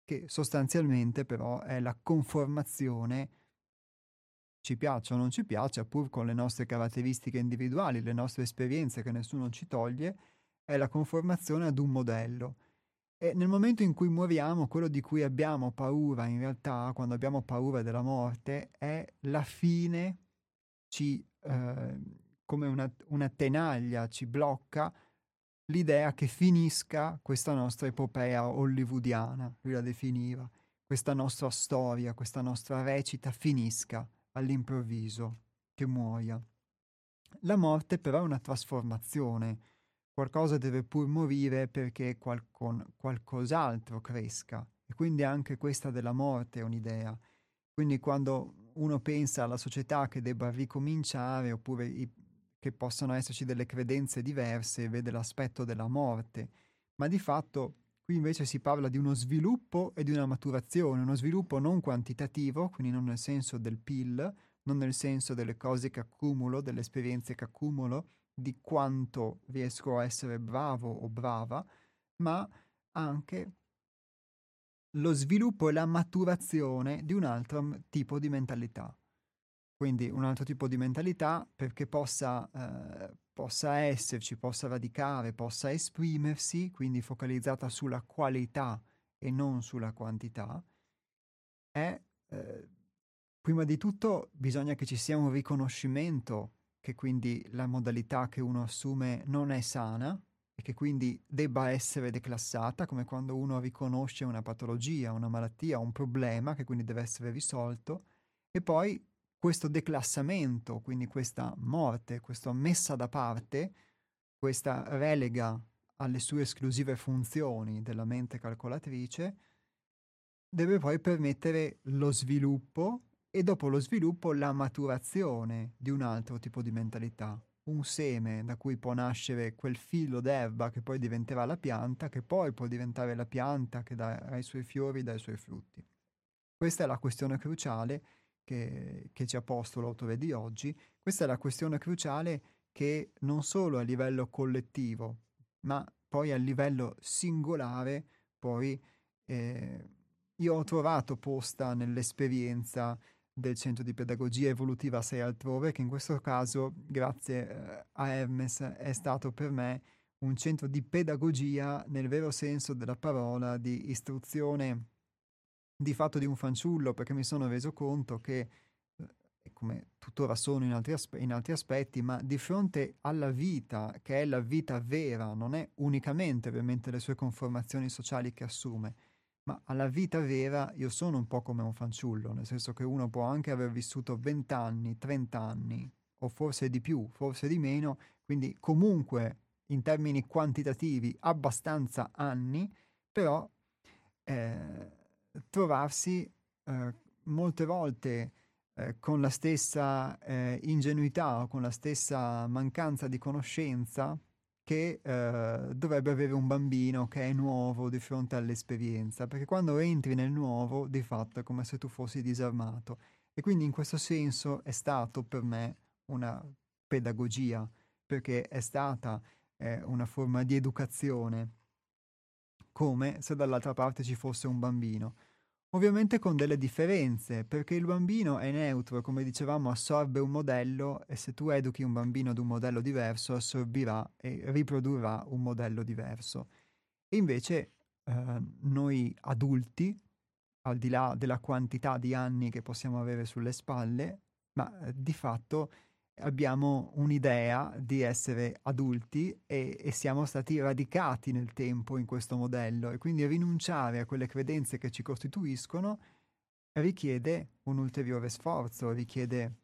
che sostanzialmente però è la conformazione ci piaccia o non ci piaccia, pur con le nostre caratteristiche individuali, le nostre esperienze che nessuno ci toglie, è la conformazione ad un modello. E nel momento in cui moriamo, quello di cui abbiamo paura, in realtà, quando abbiamo paura della morte, è la fine, ci, eh, come una, una tenaglia, ci blocca l'idea che finisca questa nostra epopea hollywoodiana, lui la definiva, questa nostra storia, questa nostra recita finisca all'improvviso, che muoia. La morte però è una trasformazione, qualcosa deve pur morire perché qualcon, qualcos'altro cresca e quindi anche questa della morte è un'idea. Quindi quando uno pensa alla società che debba ricominciare oppure i, che possano esserci delle credenze diverse, vede l'aspetto della morte, ma di fatto Qui invece si parla di uno sviluppo e di una maturazione, uno sviluppo non quantitativo, quindi non nel senso del PIL, non nel senso delle cose che accumulo, delle esperienze che accumulo, di quanto riesco a essere bravo o brava, ma anche lo sviluppo e la maturazione di un altro tipo di mentalità. Quindi un altro tipo di mentalità perché possa, eh, possa esserci, possa radicare, possa esprimersi, quindi focalizzata sulla qualità e non sulla quantità, è eh, prima di tutto bisogna che ci sia un riconoscimento che quindi la modalità che uno assume non è sana e che quindi debba essere declassata, come quando uno riconosce una patologia, una malattia, un problema che quindi deve essere risolto, e poi questo declassamento, quindi questa morte, questa messa da parte, questa relega alle sue esclusive funzioni della mente calcolatrice, deve poi permettere lo sviluppo e dopo lo sviluppo la maturazione di un altro tipo di mentalità, un seme da cui può nascere quel filo d'erba che poi diventerà la pianta, che poi può diventare la pianta che dà i suoi fiori, dà i suoi frutti. Questa è la questione cruciale che, che ci ha posto l'autore di oggi, questa è la questione cruciale che non solo a livello collettivo, ma poi a livello singolare, poi eh, io ho trovato posta nell'esperienza del centro di pedagogia evolutiva 6 altrove, che in questo caso, grazie eh, a Hermes, è stato per me un centro di pedagogia nel vero senso della parola, di istruzione di fatto di un fanciullo perché mi sono reso conto che, eh, come tuttora sono in altri, aspe- in altri, aspetti, ma di fronte alla vita, che è la vita vera, non è unicamente ovviamente le sue conformazioni sociali che assume, ma alla vita vera io sono un po' come un fanciullo, nel senso che uno può anche aver vissuto 20 anni, 30 anni, o forse di più, forse di meno, quindi comunque in termini quantitativi abbastanza anni, però... Eh, trovarsi eh, molte volte eh, con la stessa eh, ingenuità o con la stessa mancanza di conoscenza che eh, dovrebbe avere un bambino che è nuovo di fronte all'esperienza, perché quando entri nel nuovo di fatto è come se tu fossi disarmato. E quindi in questo senso è stato per me una pedagogia, perché è stata eh, una forma di educazione come se dall'altra parte ci fosse un bambino. Ovviamente con delle differenze, perché il bambino è neutro, come dicevamo, assorbe un modello e se tu educhi un bambino ad un modello diverso, assorbirà e riprodurrà un modello diverso. E invece eh, noi adulti, al di là della quantità di anni che possiamo avere sulle spalle, ma eh, di fatto abbiamo un'idea di essere adulti e, e, siamo stati radicati nel tempo in questo modello e quindi rinunciare a quelle credenze che ci costituiscono richiede un ulteriore sforzo, richiede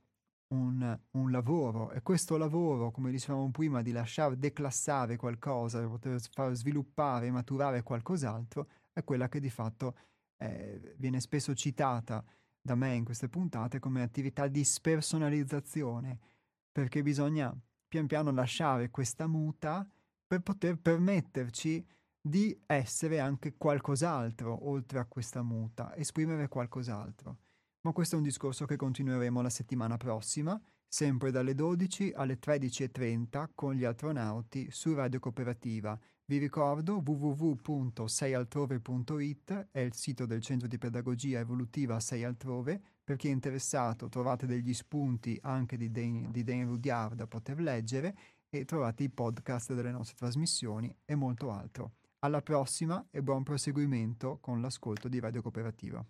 un, un lavoro e questo lavoro, come dicevamo prima, di lasciare declassare qualcosa, per poter far sviluppare e maturare qualcos'altro, è quella che di fatto eh, viene spesso citata da me in queste puntate come attività di spersonalizzazione perché bisogna pian piano lasciare questa muta per poter permetterci di essere anche qualcos'altro oltre a questa muta, esprimere qualcos'altro. Ma questo è un discorso che continueremo la settimana prossima, sempre dalle 12 alle 13.30 con gli astronauti su Radio Cooperativa. Vi ricordo www.seialtrove.it è il sito del Centro di Pedagogia Evolutiva Sei Altrove per chi è interessato trovate degli spunti anche di Dan, di Dan Rudyard da poter leggere e trovate i podcast delle nostre trasmissioni e molto altro. Alla prossima e buon proseguimento con l'ascolto di Radio Cooperativa.